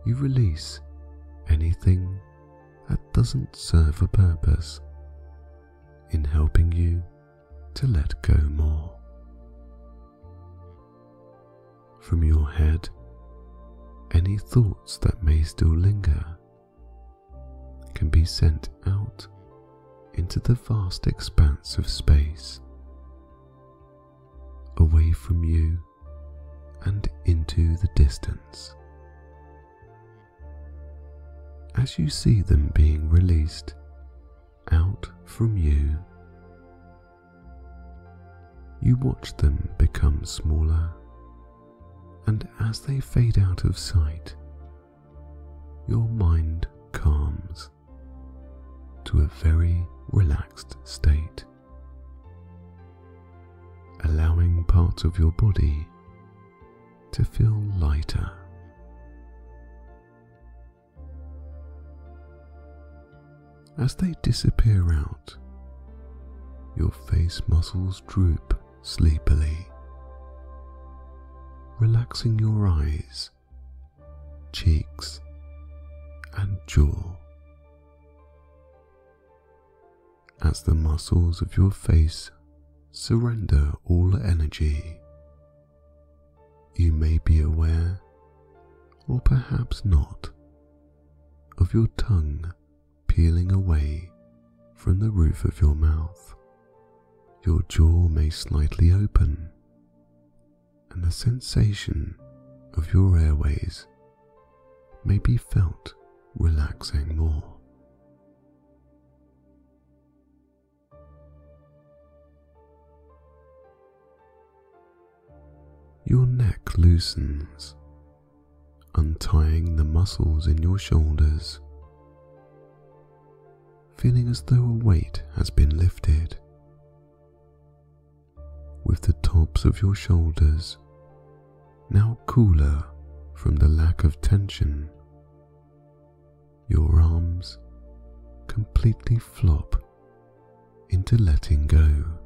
you release anything that doesn't serve a purpose in helping you to let go more. From your head, any thoughts that may still linger can be sent out into the vast expanse of space away from you and into the distance. As you see them being released out from you, you watch them become smaller, and as they fade out of sight, your mind calms to a very relaxed state allowing parts of your body to feel lighter. As they disappear out, your face muscles droop sleepily, relaxing your eyes, cheeks, and jaw. As the muscles of your face surrender all energy, you may be aware, or perhaps not, of your tongue peeling away from the roof of your mouth. Your jaw may slightly open, and the sensation of your airways may be felt relaxing more. Your neck loosens, untying the muscles in your shoulders feeling as though a weight has been lifted. With the tops of your shoulders now cooler from the lack of tension, your arms completely flop into letting go.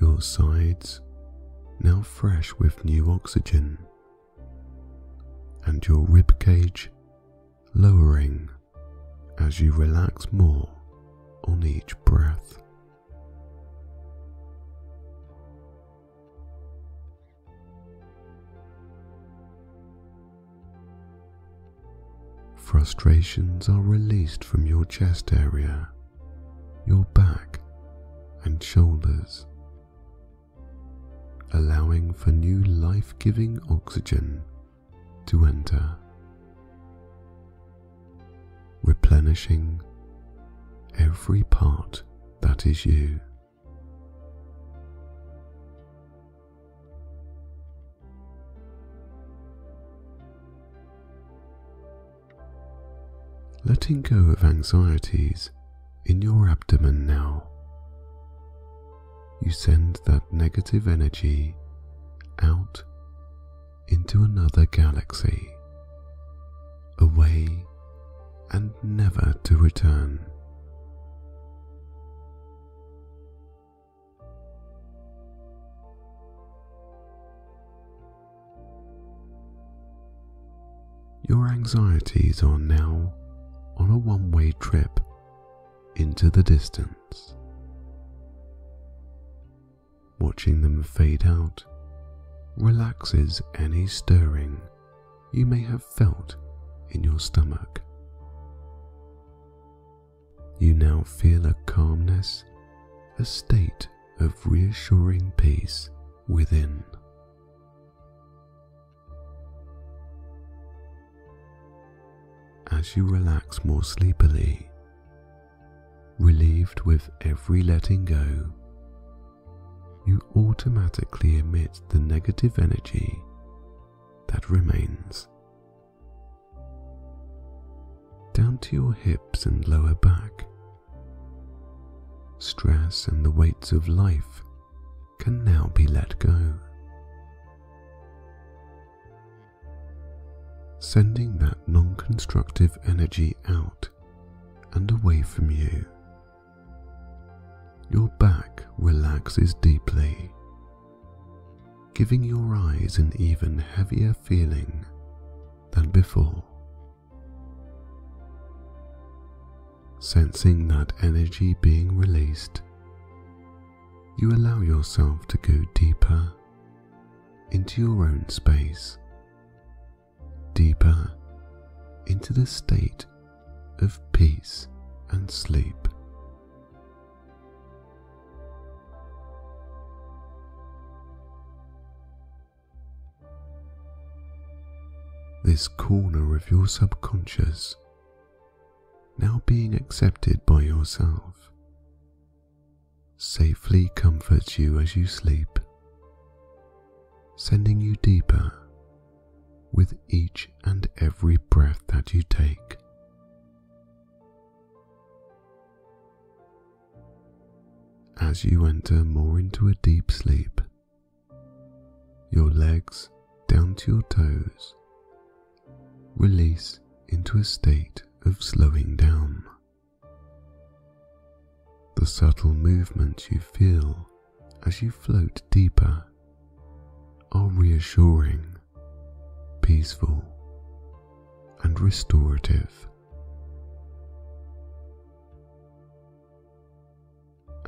Your sides now fresh with new oxygen, and your rib cage lowering as you relax more on each breath. Frustrations are released from your chest area, your back, and shoulders, allowing for new life giving oxygen to enter replenishing every part that is you. Letting go of anxieties in your abdomen now. You send that negative energy out into another galaxy, away and never to return. Your anxieties are now on a one way trip into the distance. Watching them fade out relaxes any stirring you may have felt in your stomach. You now feel a calmness, a state of reassuring peace within. As you relax more sleepily, relieved with every letting go, you automatically emit the negative energy that remains down to your hips and lower back stress and the weights of life can now be let go. Sending that non constructive energy out and away from you. Your back relaxes deeply, giving your eyes an even heavier feeling than before. Sensing that energy being released, you allow yourself to go deeper into your own space, deeper into the state of peace and sleep. This corner of your subconscious now being accepted by yourself, safely comforts you as you sleep, sending you deeper with each and every breath that you take. as you enter more into a deep sleep, your legs down to your toes release into a state of slowing down. The subtle movements you feel as you float deeper are reassuring, peaceful, and restorative.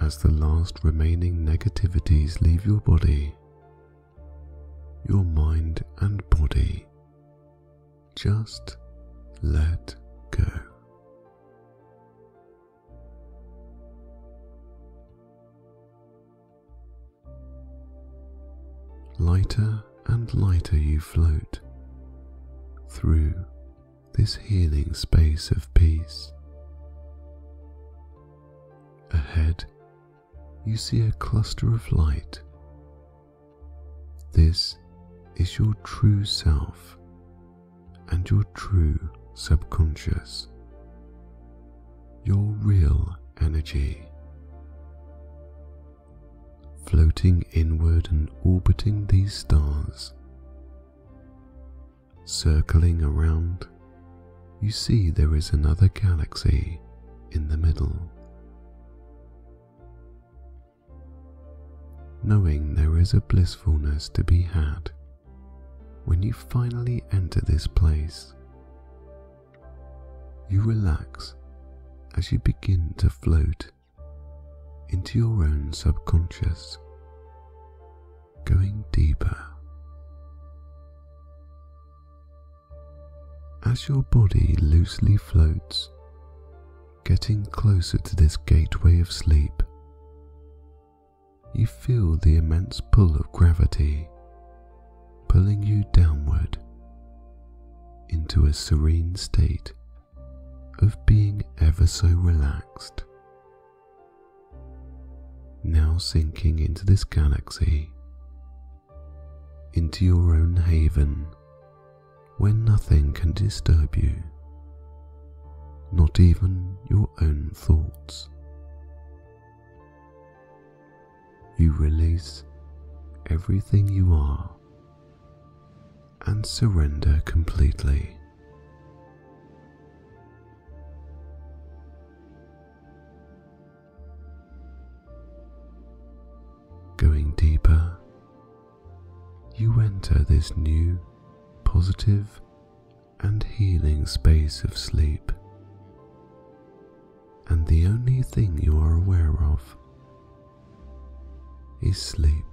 As the last remaining negativities leave your body, your mind and body just let go. Lighter and lighter you float through this healing space of peace. Ahead, you see a cluster of light. This is your true self and your true subconscious, your real energy. Floating inward and orbiting these stars, circling around, you see there is another galaxy in the middle. Knowing there is a blissfulness to be had when you finally enter this place, you relax as you begin to float into your own subconscious, going deeper. As your body loosely floats, getting closer to this gateway of sleep, you feel the immense pull of gravity pulling you downward into a serene state of being ever so relaxed. Now sinking into this galaxy, into your own haven where nothing can disturb you, not even your own thoughts. You release everything you are and surrender completely. Going deeper, you enter this new, positive, and healing space of sleep. And the only thing you are aware of is sleep.